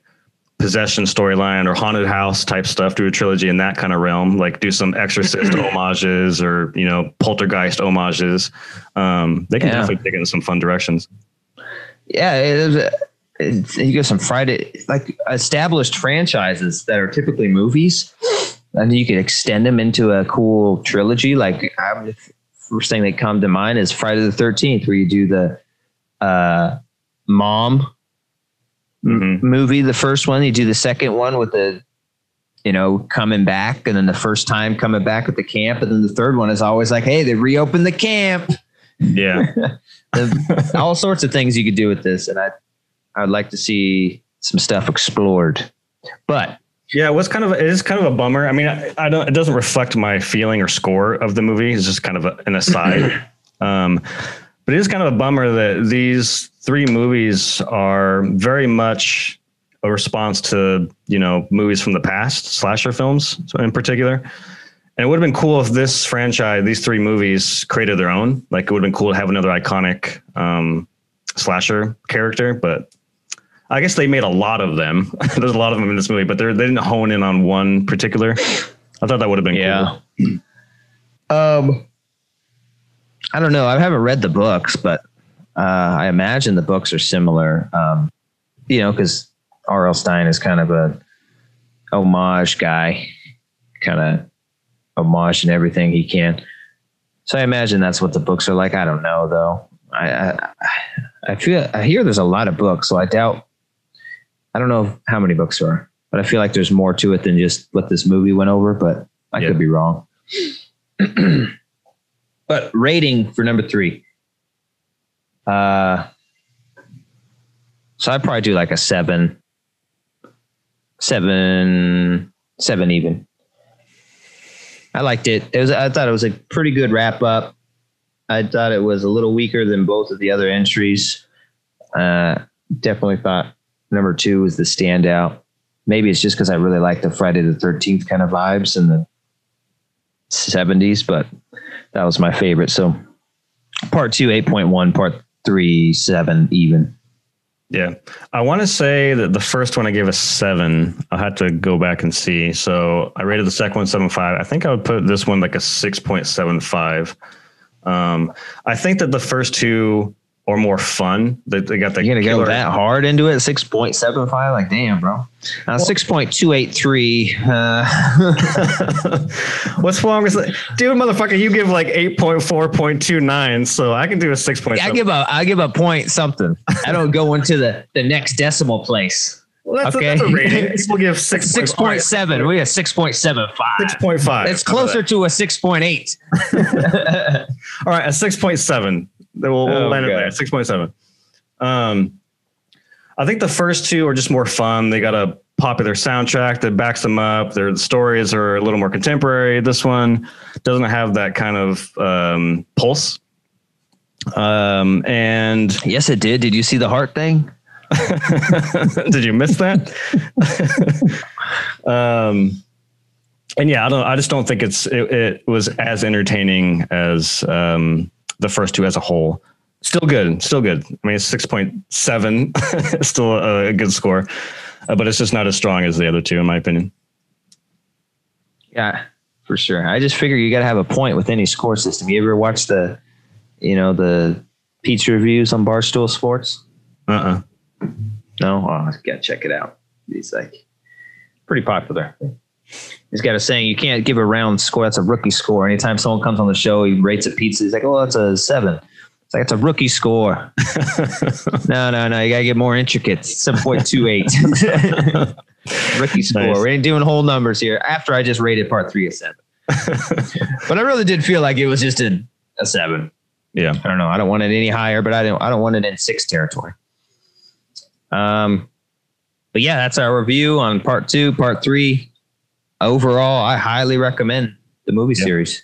possession storyline or haunted house type stuff, do a trilogy in that kind of realm, like do some exorcist homages or, you know, poltergeist homages. Um, they can yeah. definitely take it in some fun directions. Yeah. It was, you get some Friday like established franchises that are typically movies, and you could extend them into a cool trilogy. Like I'm, first thing that come to mind is Friday the Thirteenth, where you do the uh, mom Mhm. movie, the first one. You do the second one with the, you know, coming back, and then the first time coming back with the camp, and then the third one is always like, hey, they reopened the camp. Yeah. The- all sorts of things you could do with this, and I, I'd like to see some stuff explored. But Yeah, it was kind of it is kind of a bummer. I mean, I, I don't. It doesn't reflect my feeling or score of the movie. It's just kind of a, an aside. um, but it is kind of a bummer that these three movies are very much a response to you know movies from the past, slasher films in particular. And it would have been cool if this franchise, these three movies, created their own. Like it would have been cool to have another iconic um, slasher character, but I guess they made a lot of them. There's a lot of them in this movie, but they're, they didn't hone in on one particular. I thought that would have been Yeah. cool. Um, I don't know. I haven't read the books, but uh, I imagine the books are similar. Um, you know, because R.L. Stine is kind of a homage guy, kind of homage and everything he can. So I imagine that's what the books are like. I don't know though. I I, I feel I hear there's a lot of books, so I doubt. I don't know how many books there are, but I feel like there's more to it than just what this movie went over. But I Yeah. could be wrong. but rating for number three. Uh, so I'd probably do like a seven, seven, seven even. I liked it. It was. I thought it was a pretty good wrap up. I thought it was a little weaker than both of the other entries. Uh, definitely thought number two was the standout. Maybe it's just because I really like the Friday the Thirteenth kind of vibes in the seventies, but that was my favorite. So part two, eight point one, part three, seven, even. Yeah. I want to say that the first one I gave a seven. I'll have to go back and see. So I rated the second one seven five. I think I would put this one like a six point seven five. Um, I think that the first two are more fun. They, they got the You're gonna killer- go that hard into it? Six point seven five? Like damn, bro. Uh, six point two eight three. Uh, What's wrong with that? Dude, motherfucker, you give like 8.4.29, so I can do a 6.7. I give a I give a point something. I don't go into the the next decimal place. well, that's, okay. a, that's a rating. People give 6. Six point seven. We have six point seven five. 6.5. It's closer to a six point eight. All right, a 6.7. We'll, we'll Oh, land it God. there. 6.7. Um, I think the first two are just more fun. They got a popular soundtrack that backs them up. Their stories are a little more contemporary. This one doesn't have that kind of um, pulse. Um, and Yes, it did. Did you see the heart thing? Did you miss that? um, and yeah, I don't. I just don't think it's it, it was as entertaining as um, the first two as a whole. Still good, still good. I mean, it's six point seven, still a, a good score, uh, but it's just not as strong as the other two, in my opinion. Yeah, for sure. I just figure you got to have a point with any score system. You ever watch the, you know, the pizza reviews on Barstool Sports? Uh uh No, oh, I gotta check it out. He's like pretty popular. He's got a saying: you can't give a round score. That's a rookie score. Anytime someone comes on the show, he rates a pizza. He's like, "Oh, that's a seven. It's like it's a rookie score. no, no, no. You gotta get more intricate. Seven point two eight. rookie score. Nice. We ain't doing whole numbers here. After I just rated part three a seven, but I really did feel like it was just a, a seven. yeah. I don't know. I don't want it any higher, but I don't. I don't want it in six territory. Um, but yeah, that's our review on part two, part three. Overall, I highly recommend the movie series.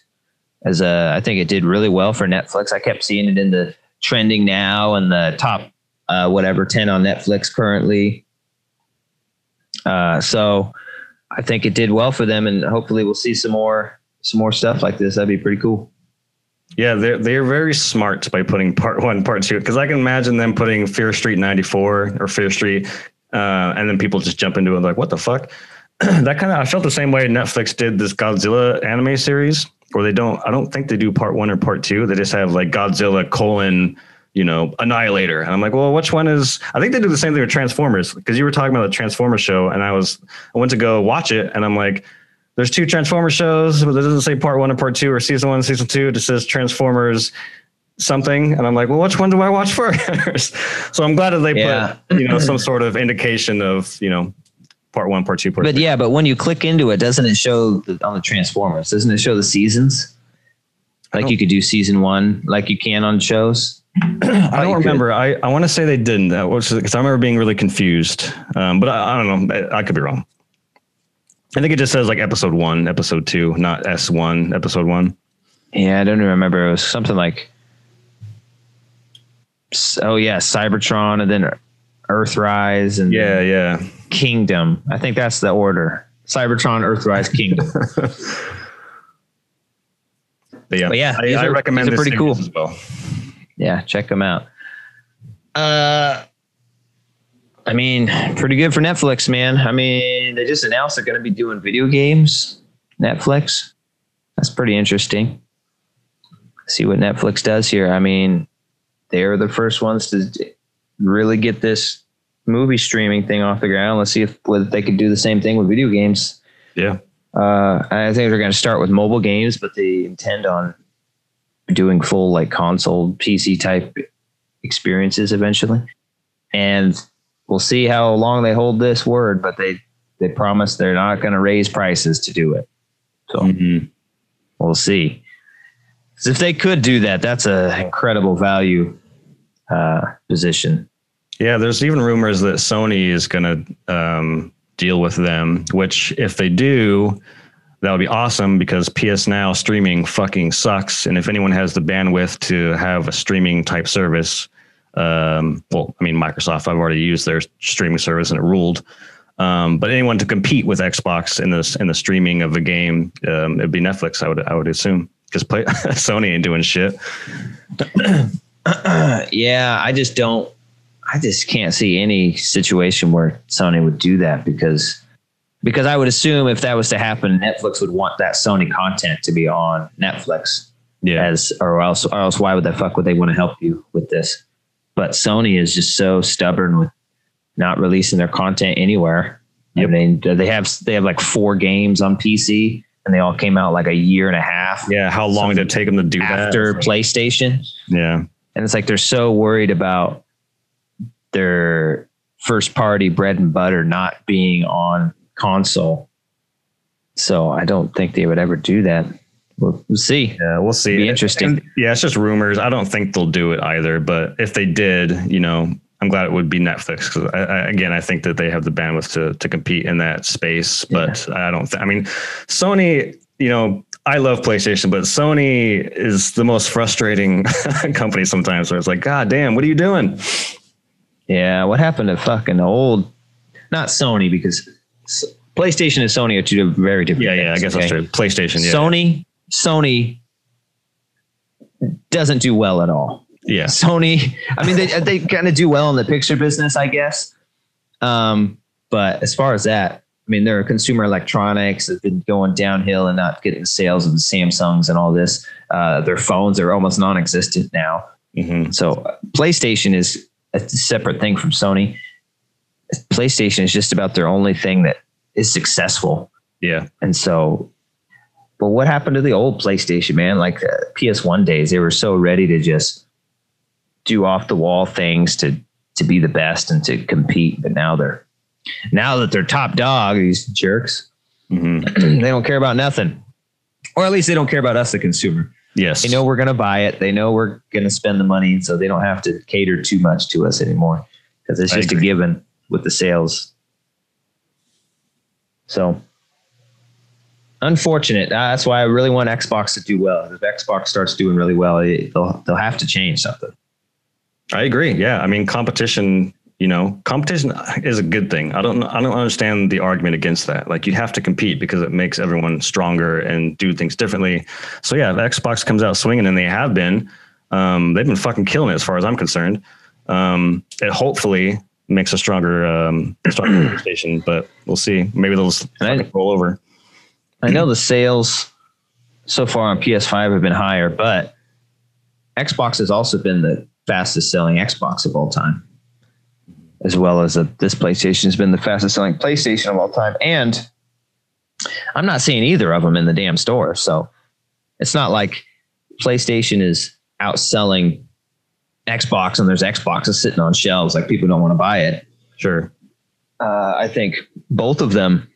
As uh, I think it did really well for Netflix. I kept seeing it in the trending now and the top uh, whatever ten on Netflix currently. Uh, so I think it did well for them, and hopefully we'll see some more some more stuff like this. That'd be pretty cool. Yeah, they're they're very smart by putting part one, part two, because I can imagine them putting Fear Street '94 or Fear Street, uh, and then people just jump into it and like, what the fuck? that kind of I felt the same way Netflix did this Godzilla anime series, where they don't I don't think they do part one or part two. They just have like Godzilla colon you know Annihilator, and I'm like, well, which one is? I think they do the same thing with Transformers because you were talking about the Transformers show, and I was I went to go watch it, and I'm like there's two Transformers shows, but it doesn't say part one and part two or season one, season two. It just says Transformers something, and I'm like, well, which one do I watch first? so I'm glad that they Yeah. put you know some sort of indication of you know part one, part two, part But three. yeah, but when you click into it, doesn't it show the, on the Transformers? Doesn't it show the seasons? Like you could do season one, like you can on shows. I don't remember. I, I want to say they didn't. That was because I remember being really confused. Um, but I, I don't know. I, I could be wrong. I think it just says like episode one, episode two, not S one, episode one. Yeah, I don't remember. It was something like, oh yeah, Cybertron, and then Earthrise, and Yeah, yeah. Kingdom. I think that's the order. Cybertron, Earthrise, Kingdom. But yeah, But yeah, I, I are- recommend these are pretty cool. as well. yeah, check them out. Uh, I mean, pretty good for Netflix, man. I mean, they just announced they're going to be doing video games. Netflix. That's pretty interesting. See what Netflix does here. I mean, they're the first ones to really get this movie streaming thing off the ground. Let's see if whether they could do the same thing with video games. Yeah, Uh, I think they're going to start with mobile games, but they intend on doing full like console PC type experiences eventually. And we'll see how long they hold this word, but they they promise they're not going to raise prices to do it. So Mhm. we'll see. if they could do that, that's a incredible value uh, position. Yeah. There's even rumors that Sony is going to um, deal with them. Which, if they do, that would be awesome because PS Now streaming fucking sucks. And if anyone has the bandwidth to have a streaming type service, um, well, I mean, Microsoft, I've already used their streaming service and it ruled. Um, but anyone to compete with Xbox in this in the streaming of a game, um, it'd be Netflix. I would I would assume because Sony ain't doing shit. yeah, I just don't. I just can't see any situation where Sony would do that because because I would assume if that was to happen, Netflix would want that Sony content to be on Netflix Yeah, as or else or else why would the fuck would they want to help you with this? But Sony is just so stubborn with not releasing their content anywhere. Yep. I mean, they have they have like four games on PC, and they all came out like a year and a half yeah. How long did it take them to do after that? PlayStation. Yeah, And it's like they're so worried about their first party bread and butter not being on console. So I don't think they would ever do that. We'll, we'll see. yeah. We'll see. Be interesting. And, yeah, it's just rumors. I don't think they'll do it either. But if they did, you know, I'm glad it would be Netflix because I, I, again, I think that they have the bandwidth to to compete in that space. But I don't. Th- I mean, Sony. You know, I love PlayStation, but Sony is the most frustrating company sometimes. Where it's like, God damn, what are you doing? Yeah. What happened to fucking old, not Sony, because PlayStation and Sony are two very different Yeah, yeah. I guess okay? that's true. PlayStation. Yeah, Sony, Sony doesn't do well at all. yeah, Sony, I mean, they they kind of do well in the picture business, I guess. Um, but as far as that, I mean, their consumer electronics have been going downhill and not getting sales of the Samsungs and all this. Uh, their phones are almost non-existent now. hmm So uh, PlayStation is a separate thing from Sony. PlayStation is just about their only thing that is successful. yeah. And so, but what happened to the old PlayStation, man? Like uh, PS1 days, they were so ready to just do off the wall things to to be the best and to compete. But now they're now that they're top dog, these jerks, hmm they don't care about nothing, or at least they don't care about us, the consumer. Yes. They know we're gonna buy it. They know we're gonna spend the money, so they don't have to cater too much to us anymore because it's just a given with the sales. So unfortunate. Uh, That's why I really want Xbox to do well. If Xbox starts doing really well, it, they'll they'll have to change something. I agree. Yeah, I mean, competition. You know, competition is a good thing. I don't. I don't understand the argument against that. Like, you have to compete because it makes everyone stronger and do things differently. So yeah, if Xbox comes out swinging, and they have been, um, they've been fucking killing it as far as I'm concerned. Um, it hopefully makes a stronger, um, stronger PlayStation, but we'll see. Maybe they'll just I- roll over. I know the sales so far on PS5 have been higher, but Xbox has also been the fastest selling Xbox of all time, as well as uh this PlayStation has been the fastest selling PlayStation of all time. And I'm not seeing either of them in the damn store. So it's not like PlayStation is outselling Xbox, and there's Xboxes sitting on shelves, like people don't want to buy it. Sure. Uh, I think both of them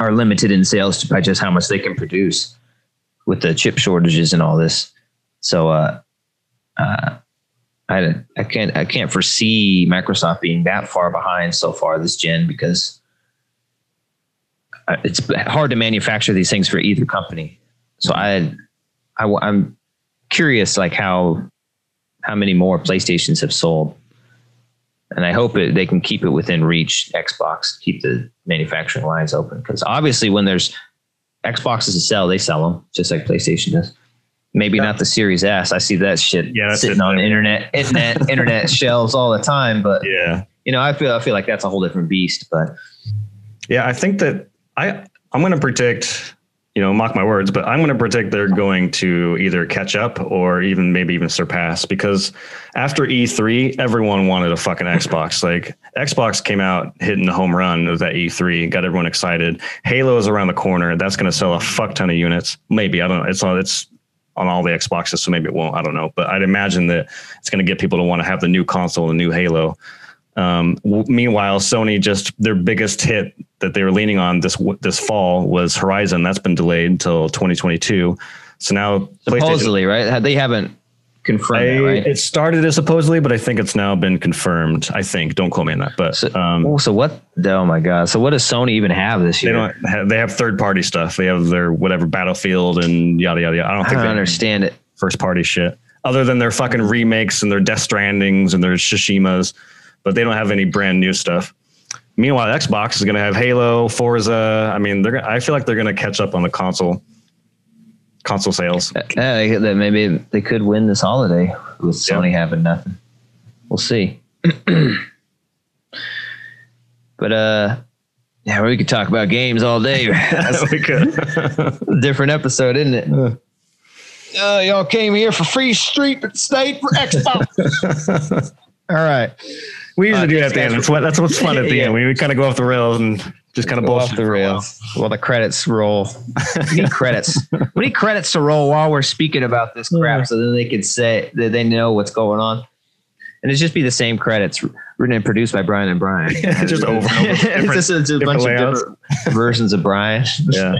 are limited in sales by just how much they can produce with the chip shortages and all this. So, uh, uh, I I can't I can't foresee Microsoft being that far behind so far this gen because it's hard to manufacture these things for either company. So I, I I'm curious like how how many more PlayStations have sold, and I hope it, they can keep it within reach. Xbox keep the manufacturing lines open because obviously when there's Xboxes to sell, they sell them just like PlayStation does. Maybe yeah. not the Series S. I see that shit yeah, sitting on internet, internet, internet shelves all the time. But yeah, you know, I feel I feel like that's a whole different beast. But yeah, I think that I I'm going to predict you know, mock my words, but I'm going to predict they're going to either catch up or even maybe even surpass because after E3, everyone wanted a fucking Xbox. Like Xbox came out hitting the home run of that E3, got everyone excited. Halo is around the corner. That's going to sell a fuck ton of units. Maybe I don't know. It's all it's on all the Xboxes, so maybe it won't. I don't know, but I'd imagine that it's going to get people to want to have the new console, the new Halo. Um, w- meanwhile, Sony just their biggest hit that they were leaning on this this fall was Horizon. That's been delayed until 2022. So now, supposedly, right? They haven't confirmed I, that, right? It started as supposedly, but I think it's now been confirmed. I think. Don't quote me on that. But so, um, oh, so what? Oh my god! So what does Sony even have this year? They don't. Have, they have third party stuff. They have their whatever Battlefield and yada yada. yada. I don't think I don't understand it. First party shit. Other than their fucking remakes and their Death Strandings and their Tsushimas, but they don't have any brand new stuff. Meanwhile, Xbox is going to have Halo, Forza. I mean, they're. I feel like they're going to catch up on the console console sales. Yeah, uh, maybe they could win this holiday with Sony yeah. having nothing. We'll see. but uh, yeah, we could talk about games all day. That's we could. different episode, isn't it? Uh, uh, y'all came here for Fear Street, but stayed for Xbox. all right. We usually uh, do that at the end. That's what that's what's fun at the yeah. end. We, we kind of go off the rails and just kind of bullshit off the rails. Well, the credits roll. we need credits. we need credits to roll while we're speaking about this crap, yeah. so then they can say that they know what's going on. And it's just be the same credits written and produced by Brian and Brian. yeah, just over and over. it's just a, a bunch layouts. of different versions of Brian. Yeah.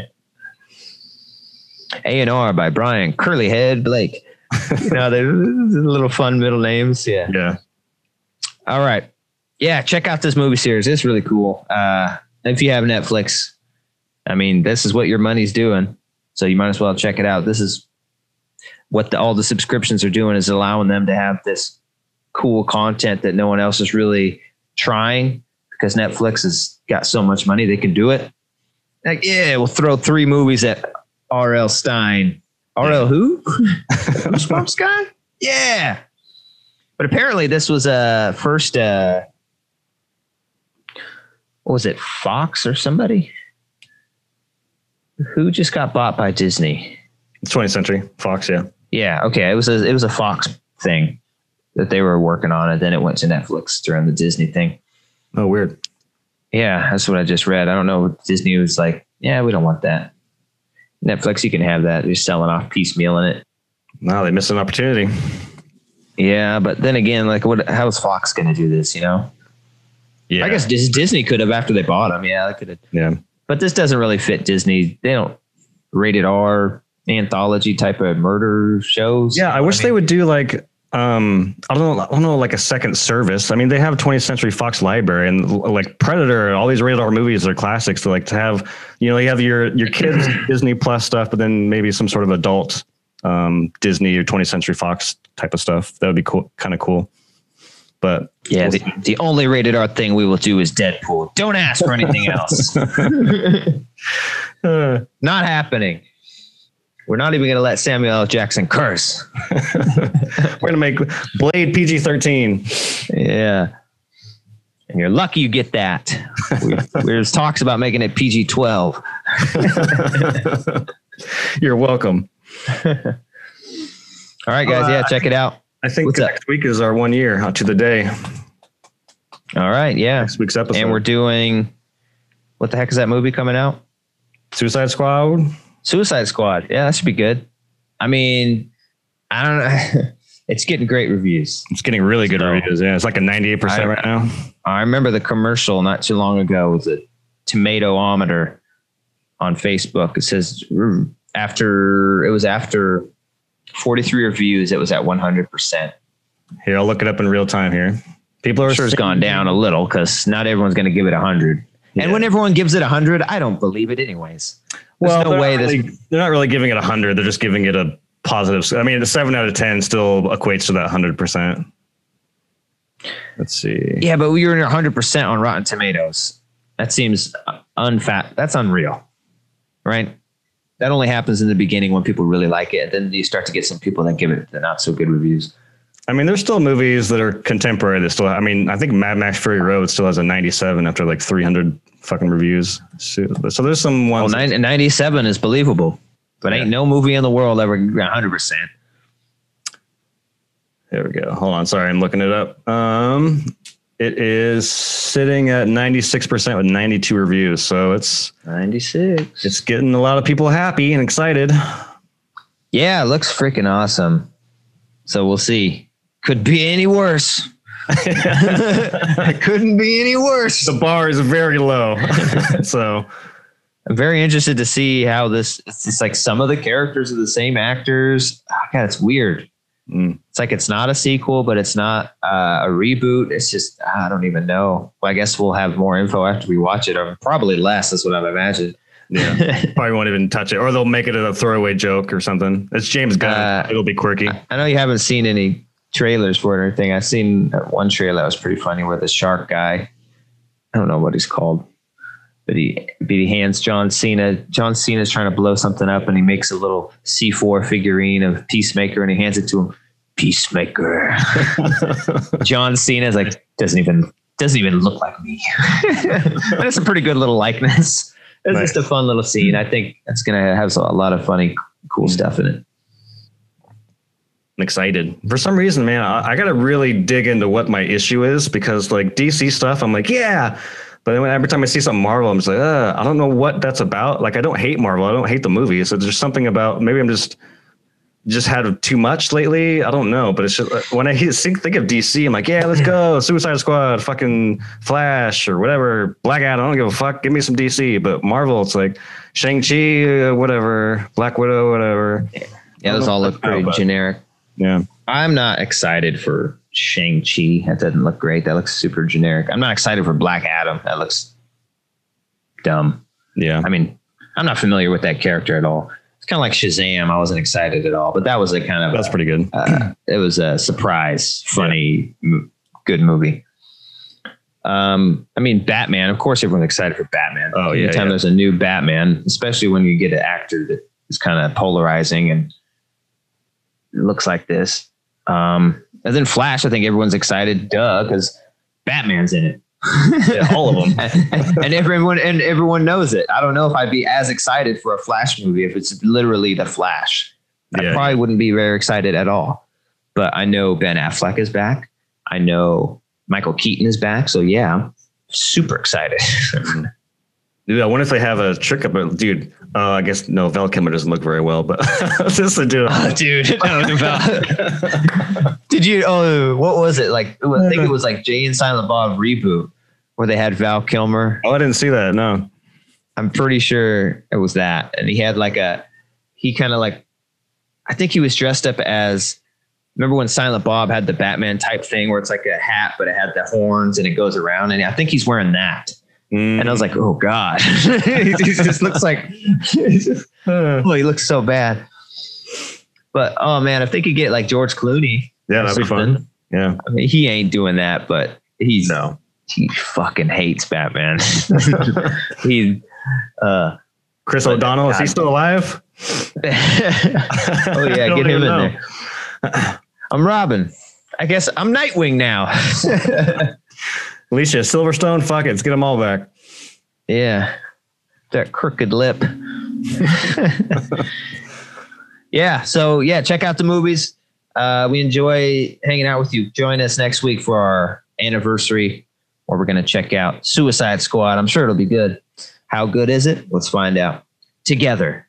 A and R by Brian Curly Head Blake. you know, they're little fun middle names. Yeah. Yeah. All right. Yeah, check out this movie series. It's really cool. Uh, if you have Netflix, I mean, this is what your money's doing. So you might as well check it out. This is what the, all the subscriptions are doing is allowing them to have this cool content that no one else is really trying because Netflix has got so much money they can do it. Like, yeah, we'll throw three movies at R.L. Stine. R.L. Who? Goosebumps guy? Yeah. But apparently, this was a uh, first. Uh, what was it? Fox or somebody? Who just got bought by Disney? 20th Century Fox. Yeah. Yeah. Okay. It was a it was a Fox thing that they were working on, and then it went to Netflix during the Disney thing. Oh, weird. Yeah, that's what I just read. I don't know. Disney was like, yeah, we don't want that. Netflix, you can have that. They're selling off piecemeal in it. No, they missed an opportunity. Yeah, but then again, like, what? How is Fox going to do this? You know? Yeah. I guess Disney could have after they bought them. Yeah, they could have. Yeah. But this doesn't really fit Disney. They don't rated R anthology type of murder shows. Yeah, I wish I mean? they would do like um I don't know I don't know like a second service. I mean, they have 20th Century Fox Library and like Predator, and all these rated R movies are classics. So like to have, you know, you have your your kids Disney Plus stuff, but then maybe some sort of adult um Disney or 20th Century Fox type of stuff. That would be cool, kind of cool. But yeah, the, the only rated R thing we will do is Deadpool. Don't ask for anything else. uh, not happening. We're not even going to let Samuel L. Jackson curse. We're going to make Blade PG 13. Yeah. And you're lucky you get that. There's talks about making it PG 12. you're welcome. All right, guys. Yeah, check it out. I think What's next up? week is our one year out to the day. All right. Yeah. Next week's episode. And we're doing, what the heck is that movie coming out? Suicide Squad. Suicide Squad. Yeah, that should be good. I mean, I don't know. It's getting great reviews. It's getting really good So- reviews. Yeah, it's like a 98% I- right now. I remember the commercial not too long ago was a tomatometer on Facebook. It says "Mm, after it was after 43 reviews, it was at 100%. Here, I'll look it up in real time here. People are sure it's saying- gone down a little because not everyone's going to give it 100. Yeah. And when everyone gives it 100, I don't believe it anyways. There's Well, no they're way not this. really- they're not really giving it 100. They're just giving it a positive. I mean, the 7 out of 10 still equates to that 100%. Let's see. Yeah, but you're 100% on Rotten Tomatoes. That seems uh, unfat. That's unreal, right? That only happens in the beginning when people really like it. Then you start to get some people that give it the not so good reviews. I mean, there's still movies that are contemporary that still, I mean, I think Mad Max Fury Road still has a 97 after like 300 fucking reviews. So, so there's some Well, 90 97 is believable, but ain't no movie in the world ever 100%. There we go. Hold on. Sorry, I'm looking it up. Um, it is sitting at 96% with 92 reviews. So it's 96. it's getting a lot of people happy and excited. Yeah, it looks freaking awesome. So we'll see. Could be any worse. it couldn't be any worse. The bar is very low. so I'm very interested to see how this. It's like some of the characters are the same actors. Oh, God, it's weird. Mm, It's like it's not a sequel, but it's not uh, a reboot. It's just I don't even know. Well, I guess we'll have more info after we watch it, or probably less. That's what I've imagined. yeah, probably won't even touch it, or they'll make it a throwaway joke or something. It's James Gunn. Uh, It'll be quirky. I know you haven't seen any trailers for it or anything. I've seen one trailer that was pretty funny where the shark guy, I don't know what he's called, but he, but he hands John Cena. John Cena's trying to blow something up and he makes a little C4 figurine of Peacemaker and he hands it to him. Peacemaker. John Cena's like, doesn't even, doesn't even look like me. but it's a pretty good little likeness. It's Nice. just a fun little scene. I think it's going to have a lot of funny, cool mm. stuff in it. I'm excited for some reason, man. I, I got to really dig into what my issue is because like DC stuff, I'm like, yeah. But then when, every time I see something Marvel, I'm just like, uh, I don't know what that's about. Like, I don't hate Marvel. I don't hate the movie. So there's something about maybe I'm just just had too much lately. I don't know, but it's just uh, when I think, think of DC, I'm like, yeah, let's go, Suicide Squad, fucking Flash or whatever, Black Adam. I don't give a fuck. Give me some DC. But Marvel, it's like Shang Chi, uh, whatever, Black Widow, whatever. Yeah, yeah those all look pretty But- generic. Yeah. I'm not excited for Shang-Chi. That doesn't look great. That looks super generic. I'm not excited for Black Adam. That looks dumb. Yeah. I mean, I'm not familiar with that character at all. It's kind of like Shazam. I wasn't excited at all, but that was a kind of That's pretty good. uh, it was a surprise, funny, mo- good movie. Um, I mean, Batman. Of course, everyone's excited for Batman. Oh, yeah, Anytime yeah. there's a new Batman, especially when you get an actor that is kind of polarizing and looks like this. Um, and then Flash. I think everyone's excited, duh, because Batman's in it. Yeah, all of them. and, and everyone and everyone knows it. I don't know if I'd be as excited for a Flash movie if it's literally the Flash. I Yeah. probably wouldn't be very excited at all. But I know Ben Affleck is back. I know Michael Keaton is back. So yeah, I'm super excited. Dude, I wonder if they have a trick up it. Dude, uh, I guess no, Val Kilmer doesn't look very well, but just to do Oh, dude, did you? Oh, what was it like? I think it was like Jay and Silent Bob reboot where they had Val Kilmer. Oh, I didn't see that. No. I'm pretty sure it was that. And he had like a, he kind of like, I think he was dressed up as, remember when Silent Bob had the Batman type thing where it's like a hat, but it had the horns and it goes around. And I think he's wearing that. Mm. And I was like, oh God. he just looks like, Uh, oh, he looks so bad. But oh man, if they could get like George Clooney, yeah, that'd be fun. Yeah. I mean, he ain't doing that, but he's, No. he fucking hates Batman. he, uh, Chris But- O'Donnell, is he still alive? oh yeah, get him in know. there. I'm Robin. I guess I'm Nightwing now. Alicia Silverstone, fuck it, let's get them all back. yeah, that crooked lip. yeah. So yeah, check out the movies. Uh, we enjoy hanging out with you. Join us next week for our anniversary, where we're going to check out Suicide Squad. I'm sure it'll be good. How good is it? Let's find out together.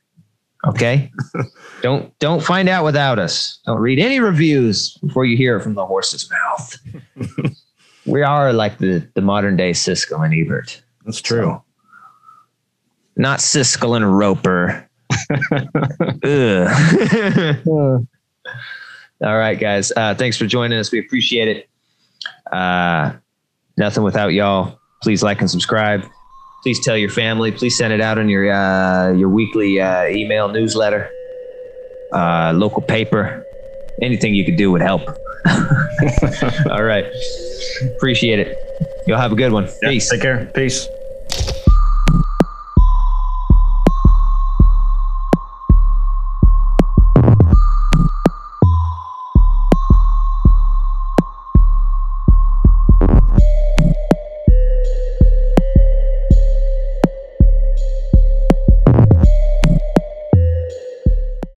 Okay. don't don't find out without us. Don't read any reviews before you hear it from the horse's mouth. we are like the the modern day Siskel and Ebert. That's true. So, not Siskel and Roeper. All right, guys. Uh, thanks for joining us. We appreciate it. Uh, nothing without y'all. Please like and subscribe. Please tell your family. Please send it out on your uh, your weekly uh, email newsletter, uh, local paper. Anything you could do would help. All right. Appreciate it. Y'all have a good one. Yeah, Peace. Take care. Peace.